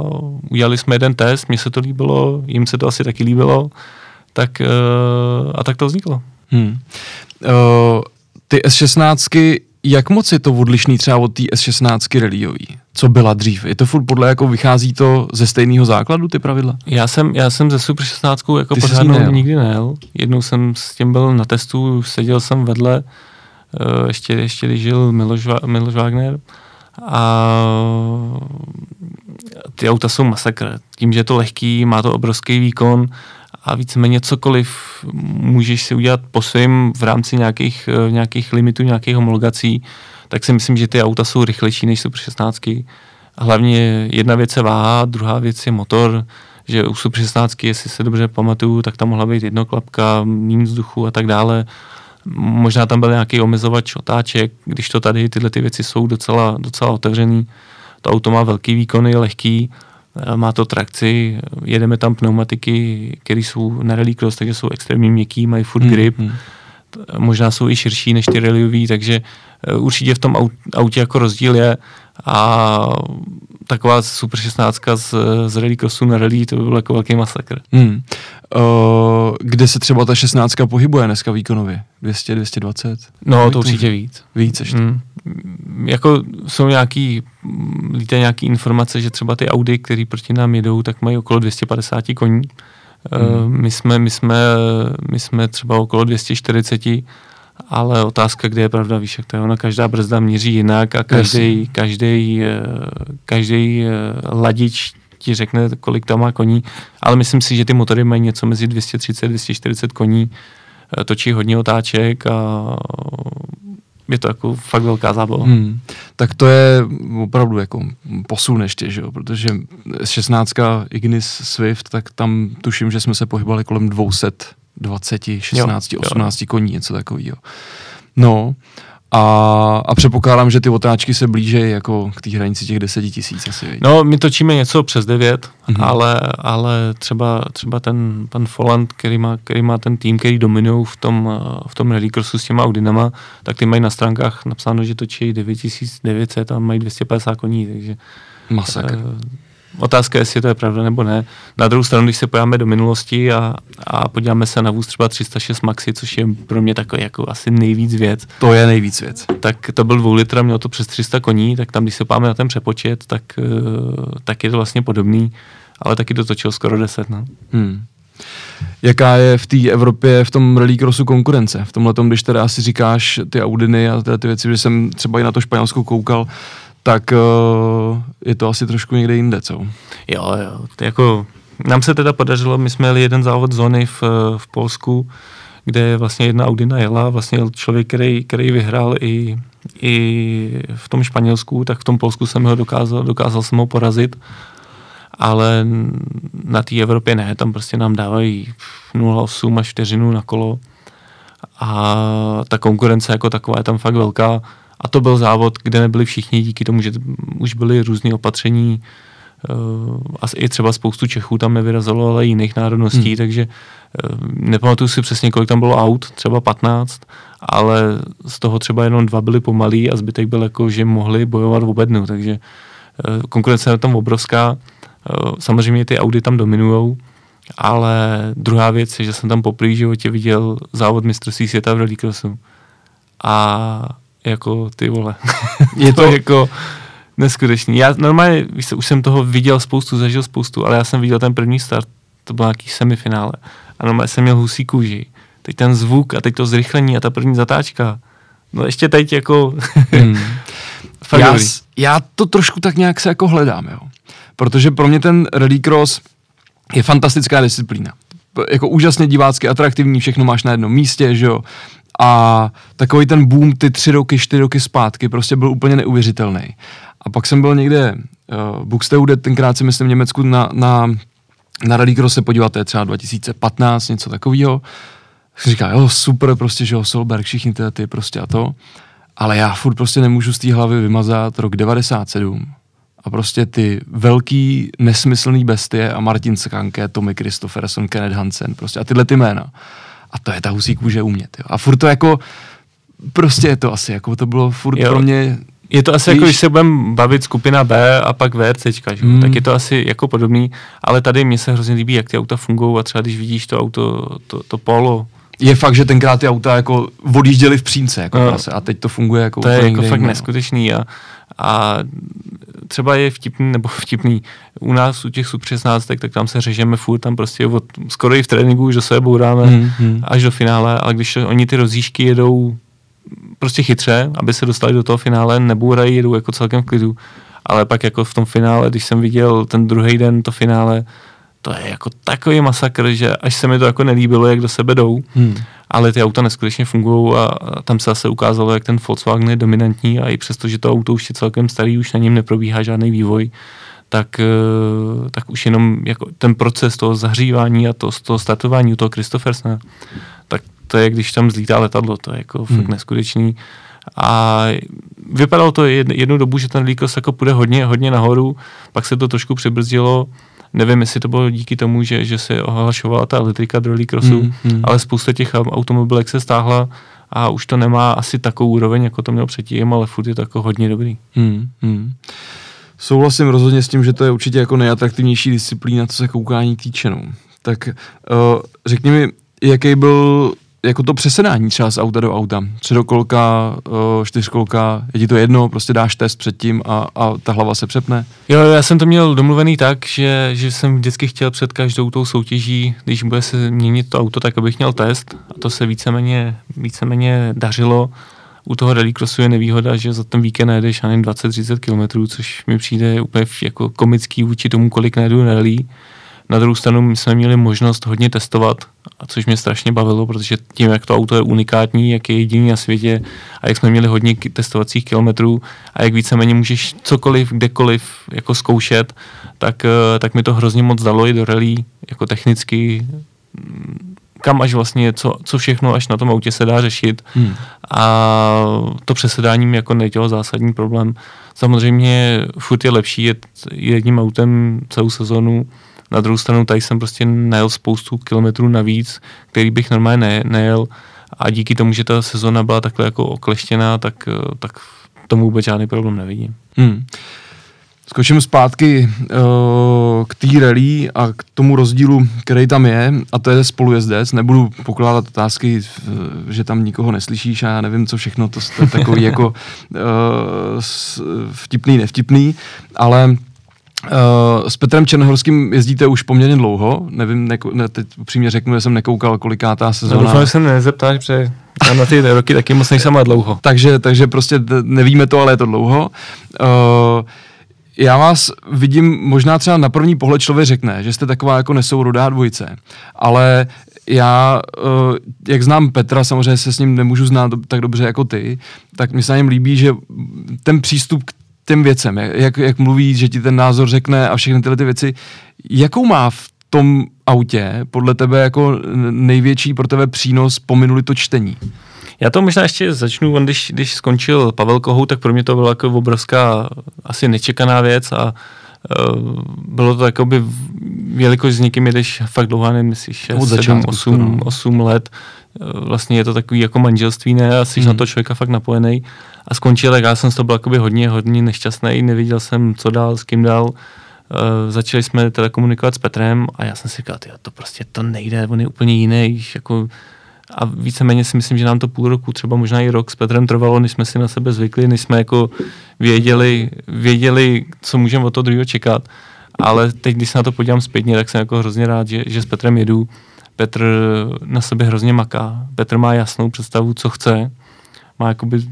udělali jsme jeden test, mně se to líbilo, jim se to asi taky líbilo, tak, eh, a tak to vzniklo. Hmm. Uh, ty S16 jak moc je to odlišný třeba od té S16 rallyový? Co byla dřív? Je to furt podle, jako vychází to ze stejného základu, ty pravidla? Já jsem, já jsem ze Super 16 jako ty pořádnou nikdy nejel. Jednou jsem s tím byl na testu, seděl jsem vedle, uh, ještě, ještě když žil Miloš, Miloš Wagner a ty auta jsou masakr. Tím, že je to lehký, má to obrovský výkon, a víceméně cokoliv můžeš si udělat po svém v rámci nějakých, eh, nějakých limitů, nějakých homologací, tak si myslím, že ty auta jsou rychlejší než Super 16. Hlavně jedna věc je váha, druhá věc je motor, že u Super 16, jestli se dobře pamatuju, tak tam mohla být jednoklapka, méně vzduchu a tak dále. Možná tam byl nějaký omezovač otáček, když to tady tyhle ty věci jsou docela, docela otevřený. To auto má velký výkon, je lehký, má to trakci, jedeme tam pneumatiky, které jsou na rallycross, takže jsou extrémně měkký, mají foot hmm, grip, hmm, hmm. možná jsou i širší než ty rallyový, takže určitě v tom autě jako rozdíl je a taková Super 16 z, z rallycrossu na rally, to by byl jako velký masakr. Hmm. Uh, kde se třeba ta 16 pohybuje dneska výkonově? 200, 220? No, to určitě víc. Víc ještě. Hmm. Jako jsou nějaký, líte nějaký informace, že třeba ty Audi, které proti nám jedou, tak mají okolo 250 koní. Hmm. Uh, my, jsme, my, jsme, my jsme třeba okolo 240 ale otázka, kde je pravda, víš, jak to je, ona každá brzda měří jinak a každý, každý, eh, každý eh, ladič ti řekne, kolik tam má koní, ale myslím si, že ty motory mají něco mezi 230 240 koní, eh, točí hodně otáček a je to jako fakt velká zábava. Hmm. Tak to je opravdu jako posun ještě, že jo? protože 16 Ignis Swift, tak tam tuším, že jsme se pohybovali kolem 200 20, 16, jo, 18 jo. koní, něco takového. No, a, a předpokládám, že ty otáčky se blíží jako k té hranici těch 10 tisíc asi. No, my točíme něco přes 9, mm-hmm. ale, ale třeba, třeba ten pan Folland, který má, který má ten tým, který dominují v tom, v tom rallycrossu s těma Audinama, tak ty mají na stránkách napsáno, že točí 9900 a mají 250 koní, takže Masakr. Uh, Otázka je, jestli to je pravda nebo ne. Na druhou stranu, když se pojáme do minulosti a, a podíváme se na vůz třeba 306 Maxi, což je pro mě takový jako asi nejvíc věc. To je nejvíc věc. Tak to byl dvou litr, mělo to přes 300 koní, tak tam, když se pojáme na ten přepočet, tak, eh, tak je to vlastně podobný, ale taky to točil skoro 10. No. Hmm. Jaká je v té Evropě v tom rallycrossu konkurence? V tomhle tom, když teda asi říkáš ty Audiny a ty věci, že jsem třeba i na to Španělsku koukal, tak uh, je to asi trošku někde jinde, co? Jo, jo, jako nám se teda podařilo, my jsme jeli jeden závod zóny v, v Polsku, kde vlastně jedna Audina jela, vlastně člověk, který, který vyhrál i, i v tom Španělsku, tak v tom Polsku jsem ho dokázal, dokázal jsem ho porazit, ale na té Evropě ne, tam prostě nám dávají 0,8 až vteřinu na kolo a ta konkurence jako taková je tam fakt velká, a to byl závod, kde nebyli všichni díky tomu, že už byly různé opatření, uh, a i třeba spoustu Čechů tam nevyrazilo, ale jiných národností, hmm. takže uh, nepamatuju si přesně, kolik tam bylo aut, třeba 15, ale z toho třeba jenom dva byly pomalí a zbytek byl jako, že mohli bojovat v obednu, takže uh, konkurence je tam obrovská. Uh, samozřejmě ty Audi tam dominujou, ale druhá věc je, že jsem tam po životě viděl závod mistrovství světa v rallycrossu. A jako ty vole. Je to jako neskutečný. Já normálně, víš, už jsem toho viděl spoustu, zažil spoustu, ale já jsem viděl ten první start, to byl nějaký semifinále. A normálně jsem měl husí kůži. Teď ten zvuk a teď to zrychlení a ta první zatáčka. No ještě teď jako... hmm. já, já to trošku tak nějak se jako hledám, jo. Protože pro mě ten rallycross je fantastická disciplína. Jako úžasně divácky atraktivní, všechno máš na jednom místě, že jo. A takový ten boom ty tři roky, čtyři roky zpátky prostě byl úplně neuvěřitelný. A pak jsem byl někde uh, Buxteude, tenkrát si myslím v Německu na, na, na Rallycross se podívat, to je třeba 2015, něco takového. Říkal, jo, super, prostě, že jo, Solberg, všichni ty, ty prostě a to. Ale já furt prostě nemůžu z té hlavy vymazat rok 97 a prostě ty velký nesmyslný bestie a Martin Skanke, Tommy Christopherson, Kenneth Hansen, prostě a tyhle ty jména. A to je ta husí kůže umět. Jo. A furt to jako, prostě je to asi, jako to bylo furt jo. pro mě je to asi víš, jako, když se budeme bavit skupina B a pak VRCčka, že? Hmm. tak je to asi jako podobný, ale tady mně se hrozně líbí, jak ty auta fungují a třeba když vidíš to auto, to, to polo, je fakt, že tenkrát ty auta jako odjížděly v přímce jako no, a teď to funguje jako To je jako fakt neskutečný a, a třeba je vtipný, nebo vtipný, u nás, u těch sub 16, tak tam se řežeme furt, tam prostě od, skoro i v tréninku už do sebe bouráme hmm, hmm. až do finále, ale když oni ty rozjížky jedou prostě chytře, aby se dostali do toho finále, nebourají, jedou jako celkem v klidu, ale pak jako v tom finále, když jsem viděl ten druhý den to finále, to je jako takový masakr, že až se mi to jako nelíbilo, jak do sebe jdou, hmm. ale ty auta neskutečně fungují a tam se zase ukázalo, jak ten Volkswagen je dominantní a i přesto, že to auto už je celkem starý, už na něm neprobíhá žádný vývoj, tak, eh, tak už jenom jako ten proces toho zahřívání a to, toho startování u toho Christophersna, tak to je, když tam zlítá letadlo, to je jako hmm. fakt neskutečný. A vypadalo to jednu dobu, že ten rallycross jako půjde hodně, hodně nahoru, pak se to trošku přibrzdilo, nevím, jestli to bylo díky tomu, že, že se ohlašovala ta elektrika do rallycrossu, mm, mm. ale spousta těch automobilek se stáhla a už to nemá asi takovou úroveň, jako to měl předtím, ale furt je to jako hodně dobrý. Mm, mm. Souhlasím rozhodně s tím, že to je určitě jako nejatraktivnější disciplína, co se koukání týče. No. Tak uh, řekni mi, jaký byl jako to přesedání třeba z auta do auta, tředokolka, čtyřkolka, je ti to jedno, prostě dáš test předtím a, a ta hlava se přepne? Jo, já jsem to měl domluvený tak, že, že jsem vždycky chtěl před každou tou soutěží, když bude se měnit to auto, tak abych měl test a to se víceméně, víceméně dařilo. U toho rallycrossu je nevýhoda, že za ten víkend najedeš ani 20-30 km, což mi přijde úplně jako komický vůči tomu, kolik najedu na rally druhou stranu jsme měli možnost hodně testovat, a což mě strašně bavilo, protože tím, jak to auto je unikátní, jak je jediný na světě a jak jsme měli hodně testovacích kilometrů a jak víceméně můžeš cokoliv, kdekoliv jako zkoušet, tak, eh, tak mi to hrozně moc dalo i do rally, jako technicky, mm, kam až vlastně, co, co všechno až na tom autě se dá řešit. Hmm. A to přesedáním jako nedělo zásadní problém. Samozřejmě furt je lepší jet jedním autem celou sezonu, na druhou stranu tady jsem prostě najel spoustu kilometrů navíc, který bych normálně ne, nejel a díky tomu, že ta sezona byla takhle jako okleštěná, tak, eh, tak tomu vůbec žádný problém nevidím. Hmm. Skočím zpátky uh, k té rally a k tomu rozdílu, který tam je, a to je spolujezdec. Nebudu pokládat otázky, že tam nikoho neslyšíš a já nevím, co všechno, to je takový jako uh, vtipný, nevtipný, ale Uh, s Petrem Černohorským jezdíte už poměrně dlouho, nevím, neko, ne, teď upřímně řeknu, že jsem nekoukal, kolikátá sezóna. No, doufám, že se nezeptáš, protože já na ty roky taky moc nejsem a dlouho. takže, takže prostě nevíme to, ale je to dlouho. Uh, já vás vidím, možná třeba na první pohled člověk řekne, že jste taková jako nesourodá dvojice, ale já, uh, jak znám Petra, samozřejmě se s ním nemůžu znát tak dobře jako ty, tak mi se na něm líbí, že ten přístup k těm věcem, jak, jak mluví, že ti ten názor řekne a všechny tyhle ty věci. Jakou má v tom autě podle tebe jako největší pro tebe přínos pominuli to čtení? Já to možná ještě začnu, on když, když skončil Pavel Kohou, tak pro mě to byla jako obrovská, asi nečekaná věc a uh, bylo to jakoby, jelikož s někým jedeš fakt dlouhá, nevím, jestli 6, 7, 8, 8 let, uh, vlastně je to takový jako manželství, ne, a jsi hmm. na to člověka fakt napojený a skončil, tak já jsem z toho byl jakoby hodně, hodně nešťastný, neviděl jsem, co dál, s kým dál. Uh, začali jsme teda komunikovat s Petrem a já jsem si říkal, to prostě to nejde, on je úplně jiný, jako a víceméně si myslím, že nám to půl roku, třeba možná i rok s Petrem trvalo, než jsme si na sebe zvykli, než jsme jako věděli, věděli co můžeme od toho druhého čekat. Ale teď, když se na to podívám zpětně, tak jsem jako hrozně rád, že, že s Petrem jedu. Petr na sebe hrozně maká. Petr má jasnou představu, co chce má jakoby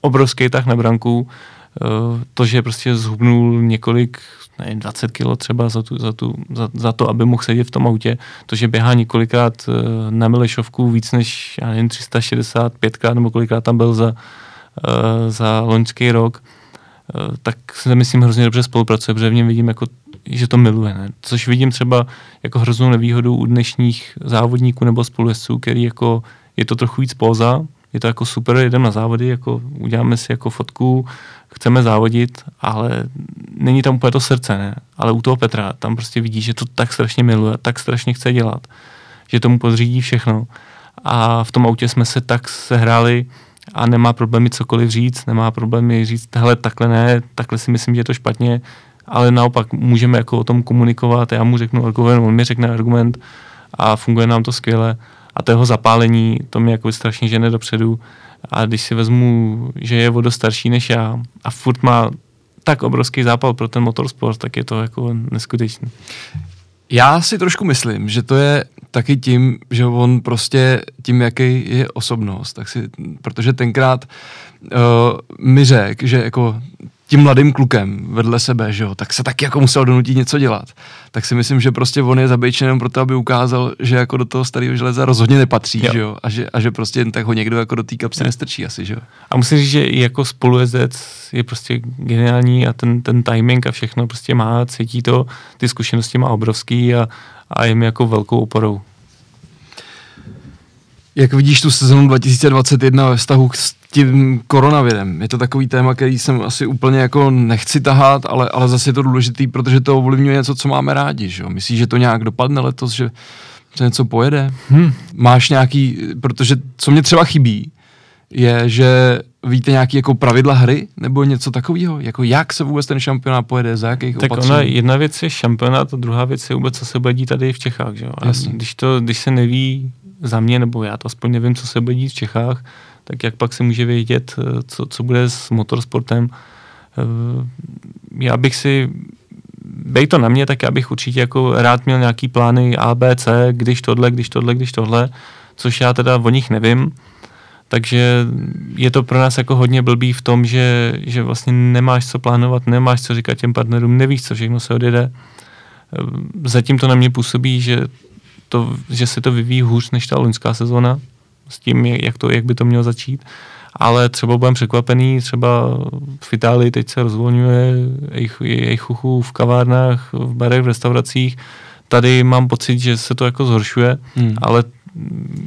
obrovský tah na branku, eh, to, že prostě zhubnul několik, ne, 20 kilo třeba za, tu, za, tu, za, za to, aby mohl sedět v tom autě, to, že běhá několikrát eh, na Milešovku víc než, já nevím, 365 krát nebo kolikrát tam byl za, eh, za loňský rok, tak se myslím hrozně dobře spolupracuje, protože v něm vidím jako že to miluje. Ne? Což vidím třeba jako hroznou nevýhodu u dnešních závodníků nebo spolujezdců, který jako je to trochu víc póza, je to jako super, jdeme na závody, jako uděláme si jako fotku, chceme závodit, ale není tam úplně to srdce, ne? Ale u toho Petra, tam prostě vidí, že to tak strašně miluje, tak strašně chce dělat, že tomu podřídí všechno. A v tom autě jsme se tak sehráli a nemá problémy cokoliv říct, nemá problémy říct, hele, takhle ne, takhle si myslím, že je to špatně, ale naopak můžeme jako o tom komunikovat, já mu řeknu argument, on mi řekne argument a funguje nám to skvěle a to jeho zapálení, to mě jako strašně žene dopředu. A když si vezmu, že je vodo starší než já a furt má tak obrovský zápal pro ten motorsport, tak je to jako neskutečný. Já si trošku myslím, že to je taky tím, že on prostě tím, jaký je osobnost, tak si, protože tenkrát uh, mi řekl, že jako tím mladým klukem vedle sebe, že jo, tak se taky jako musel donutit něco dělat. Tak si myslím, že prostě on je zabejčen jenom proto, aby ukázal, že jako do toho starého železa rozhodně nepatří, jo. že jo, a že, a že prostě jen tak ho někdo jako do té kapsy nestrčí asi, že jo. A musím říct, že jako spolujezdec je prostě geniální a ten, ten timing a všechno prostě má, cítí to, ty zkušenosti má obrovský a, a je mi jako velkou oporou. Jak vidíš tu sezonu 2021 ve vztahu k tím koronavirem. Je to takový téma, který jsem asi úplně jako nechci tahat, ale, ale zase je to důležitý, protože to ovlivňuje něco, co máme rádi. Že? Myslíš, že to nějak dopadne letos, že se něco pojede? Hmm. Máš nějaký, protože co mě třeba chybí, je, že víte nějaký jako pravidla hry nebo něco takového? Jako jak se vůbec ten šampionát pojede, za jakých tak opatření? ona, jedna věc je šampionát a druhá věc je vůbec, co se bude dít tady v Čechách. Že? A když, to, když se neví za mě, nebo já to aspoň nevím, co se bude dít v Čechách, tak jak pak se může vědět, eh, co, co bude s motorsportem. Eh, já bych si, bej to na mě, tak já bych určitě jako rád měl nějaký plány A, B, C, když tohle, když tohle, když tohle, což já teda o nich nevím. Takže je to pro nás jako hodně blbý v tom, že, že vlastně nemáš co plánovat, nemáš co říkat těm partnerům, nevíš, co všechno se odjede. Eh, zatím to na mě působí, že, to, že se to vyvíjí hůř než ta loňská sezóna, s tím, jak, to, jak by to mělo začít. Ale třeba budeme překvapený, třeba v Itálii teď se rozvolňuje jejich, jejich chuchu v kavárnách, v barech, v restauracích. Tady mám pocit, že se to jako zhoršuje, hmm. ale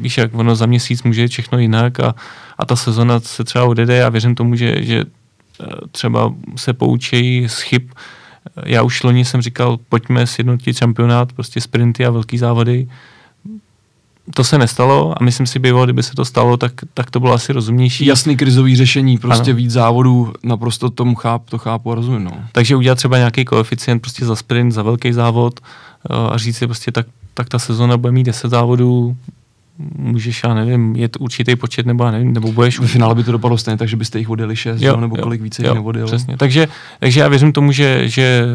víš jak, ono za měsíc může všechno jinak a, a ta sezona se třeba odjede. Já věřím tomu, že, že eh, třeba se poučí z chyb. Já už loni jsem říkal, pojďme sjednotit šampionát, prostě sprinty a velký závody to se nestalo a myslím si, bylo, kdyby se to stalo, tak, tak to bylo asi rozumnější. Jasný krizový řešení, prostě ano. víc závodů, naprosto tomu cháp, to chápu a rozumím. No. Takže udělat třeba nějaký koeficient prostě za sprint, za velký závod eh, a říct si prostě tak, tak ta sezona bude mít 10 závodů, můžeš, já nevím, je to určitý počet, nebo já nevím, nebo budeš... Ve finále by to dopadlo stejně, takže byste jich odjeli 6, jo, nebo jo, kolik více jich neodjelo. Přesně, takže, takže já věřím tomu, že, že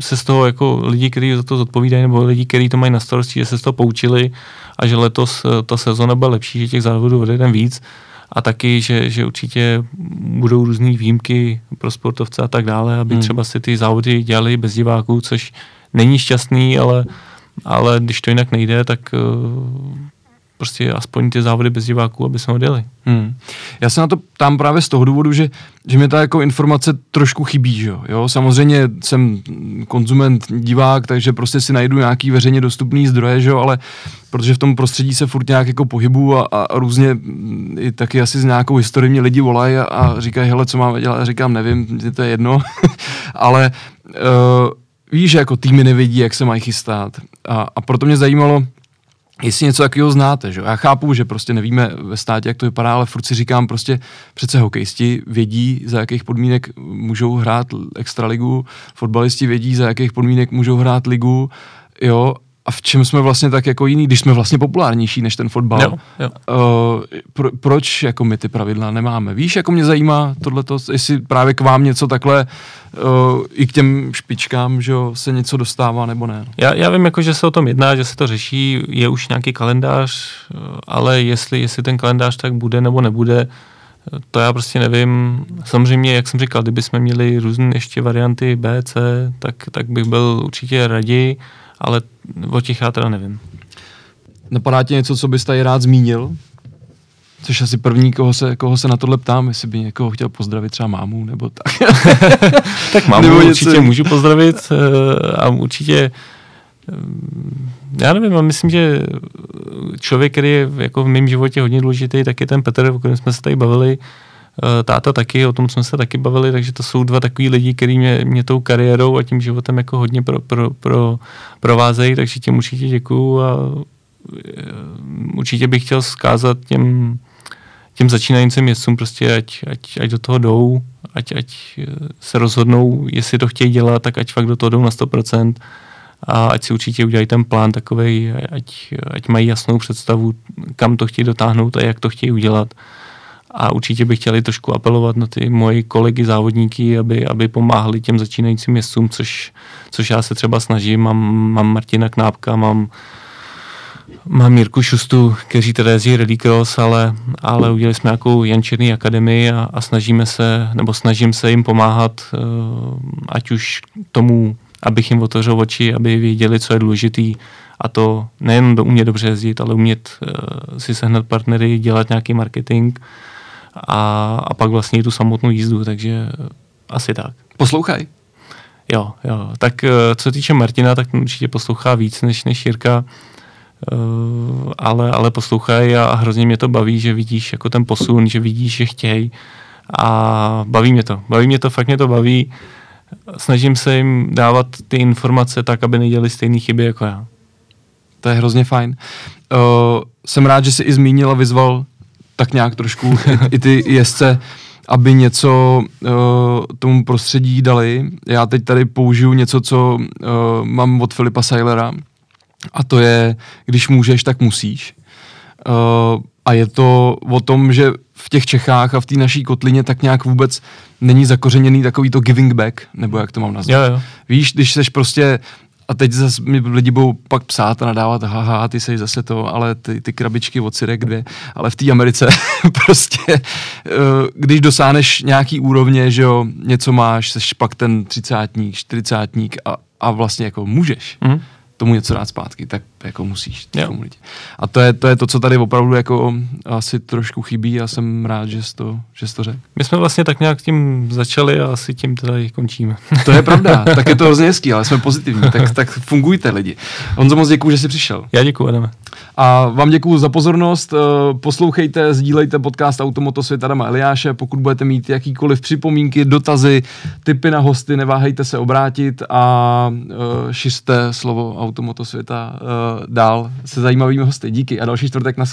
se z toho jako lidi, kteří za to zodpovídají, nebo lidi, kteří to mají na starosti, že se z toho poučili a že letos eh, ta sezona bude lepší, že těch závodů bude jeden víc a taky, že, že určitě budou různé výjimky pro sportovce a tak dále, aby hmm. třeba si ty závody dělali bez diváků, což není šťastný, ale, ale když to jinak nejde, tak uh, prostě aspoň ty závody bez diváků, aby jsme odjeli. Hmm. Já se na to tam právě z toho důvodu, že, že mi ta jako informace trošku chybí, že jo? Samozřejmě jsem konzument, divák, takže prostě si najdu nějaký veřejně dostupný zdroje, že jo? ale protože v tom prostředí se furt nějak jako pohybu a, a různě i taky asi s nějakou historií mě lidi volají a, a říkají, hele, co máme dělat? A říkám, nevím, to je jedno, ale uh, víš, že jako týmy nevědí, jak se mají chystat a, a proto mě zajímalo, jestli něco takového znáte. Že? Já chápu, že prostě nevíme ve státě, jak to vypadá, ale furt si říkám, prostě přece hokejisti vědí, za jakých podmínek můžou hrát extraligu, fotbalisti vědí, za jakých podmínek můžou hrát ligu, jo, a v čem jsme vlastně tak jako jiný, když jsme vlastně populárnější než ten fotbal. Jo, jo. Uh, pro, proč jako my ty pravidla nemáme? Víš, jako mě zajímá tohleto, jestli právě k vám něco takhle uh, i k těm špičkám, že se něco dostává nebo ne. Já, já vím, jako, že se o tom jedná, že se to řeší, je už nějaký kalendář, eh, ale jestli, jestli ten kalendář tak bude nebo nebude, to já prostě nevím. Samozřejmě, jak jsem říkal, kdyby jsme měli různé ještě varianty B, C, tak, tak bych byl určitě raději ale o těch já teda nevím. Napadá ti něco, co bys tady rád zmínil? Což asi první, koho se, koho se na tohle ptám, jestli by někoho chtěl pozdravit, třeba mámu, nebo tak. tak mámu nebo určitě něco... můžu pozdravit eh, a určitě eh, já nevím, myslím, že člověk, který je jako v mém životě hodně důležitý, tak je ten Petr, o kterém jsme se tady bavili, táta taky, o tom jsme se taky bavili, takže to jsou dva takový lidi, kteří mě, mě tou kariérou a tím životem jako hodně pro, pro, pro, provázejí, takže těm určitě děkuju a eh, určitě bych chtěl zkázat těm, těm začínajícím jezdcům prostě, ať, ať, ať do toho jdou, ať, ať eh, se rozhodnou, jestli to chtějí dělat, tak ať fakt do toho jdou na 100% a ať si určitě udělají ten plán takový, ať, ať mají jasnou představu, kam to chtějí dotáhnout a jak to chtějí udělat a určitě bych chtěli trošku apelovat na ty moji kolegy závodníky, aby, aby pomáhali těm začínajícím městům, což, což já se třeba snažím. Mám, mám Martina Knápka, mám, mám Mirku Šustu, kteří teda jezdí Rallycross, ale, ale udělali jsme nějakou Jančerný akademii a, a snažíme se, nebo snažím se jim pomáhat, uh, ať už tomu, abych jim otevřel oči, aby věděli, co je důležitý, a to nejen do umět dobře jezdit, ale umět uh, si sehnat partnery, dělat nějaký marketing, a, a pak vlastně tu samotnou jízdu, takže asi tak. Poslouchaj. Jo, jo. Tak eh, co se týče Martina, tak určitě poslouchá víc než, než Jirka. ale, ale poslouchají a hrozně mě to baví, že vidíš jako ten posun, že vidíš, že chtějí a baví mě to. Baví mě to, fakt mě to baví. Snažím se jim dávat ty informace tak, aby nedělali stejné chyby jako já. To je hrozně fajn. Uh, jsem rád, že jsi i zmínil a vyzval tak nějak trošku i, i ty jezdce, aby něco uh, tomu prostředí dali. Já teď tady použiju něco, co uh, mám od Filipa Sailera a to je, když můžeš, tak musíš. Uh, a je to o tom, že v těch Čechách a v té naší kotlině tak nějak vůbec není zakořeněný takový to giving back, nebo jak to mám nazvat. Jo, jo. Víš, když seš prostě a teď zase mi lidi budou pak psát a nadávat, haha, ty seš zase to, ale ty, ty krabičky od Sirek dvě, ale v té Americe prostě, eh, když dosáhneš nějaký úrovně, že jo, něco máš, seš pak ten třicátník, čtyřicátník a, a vlastně jako můžeš. Mm tomu něco dát zpátky, tak jako musíš té komunitě. A to je, to je to, co tady opravdu jako asi trošku chybí a jsem rád, že jsi to, že jsi to řekl. My jsme vlastně tak nějak tím začali a asi tím teda i končíme. To je pravda, tak je to hrozně hezký, ale jsme pozitivní, tak, tak fungujte lidi. Honzo, moc děkuji, že jsi přišel. Já děkuji, Adame. A vám děkuji za pozornost. Eh, poslouchejte, sdílejte podcast Automoto světa Adama Eliáše. Pokud budete mít jakýkoliv připomínky, dotazy, typy na hosty, neváhejte se obrátit a uh, šiste slovo Automoto světa uh, dál se zajímavými hosty. Díky a další čtvrtek na.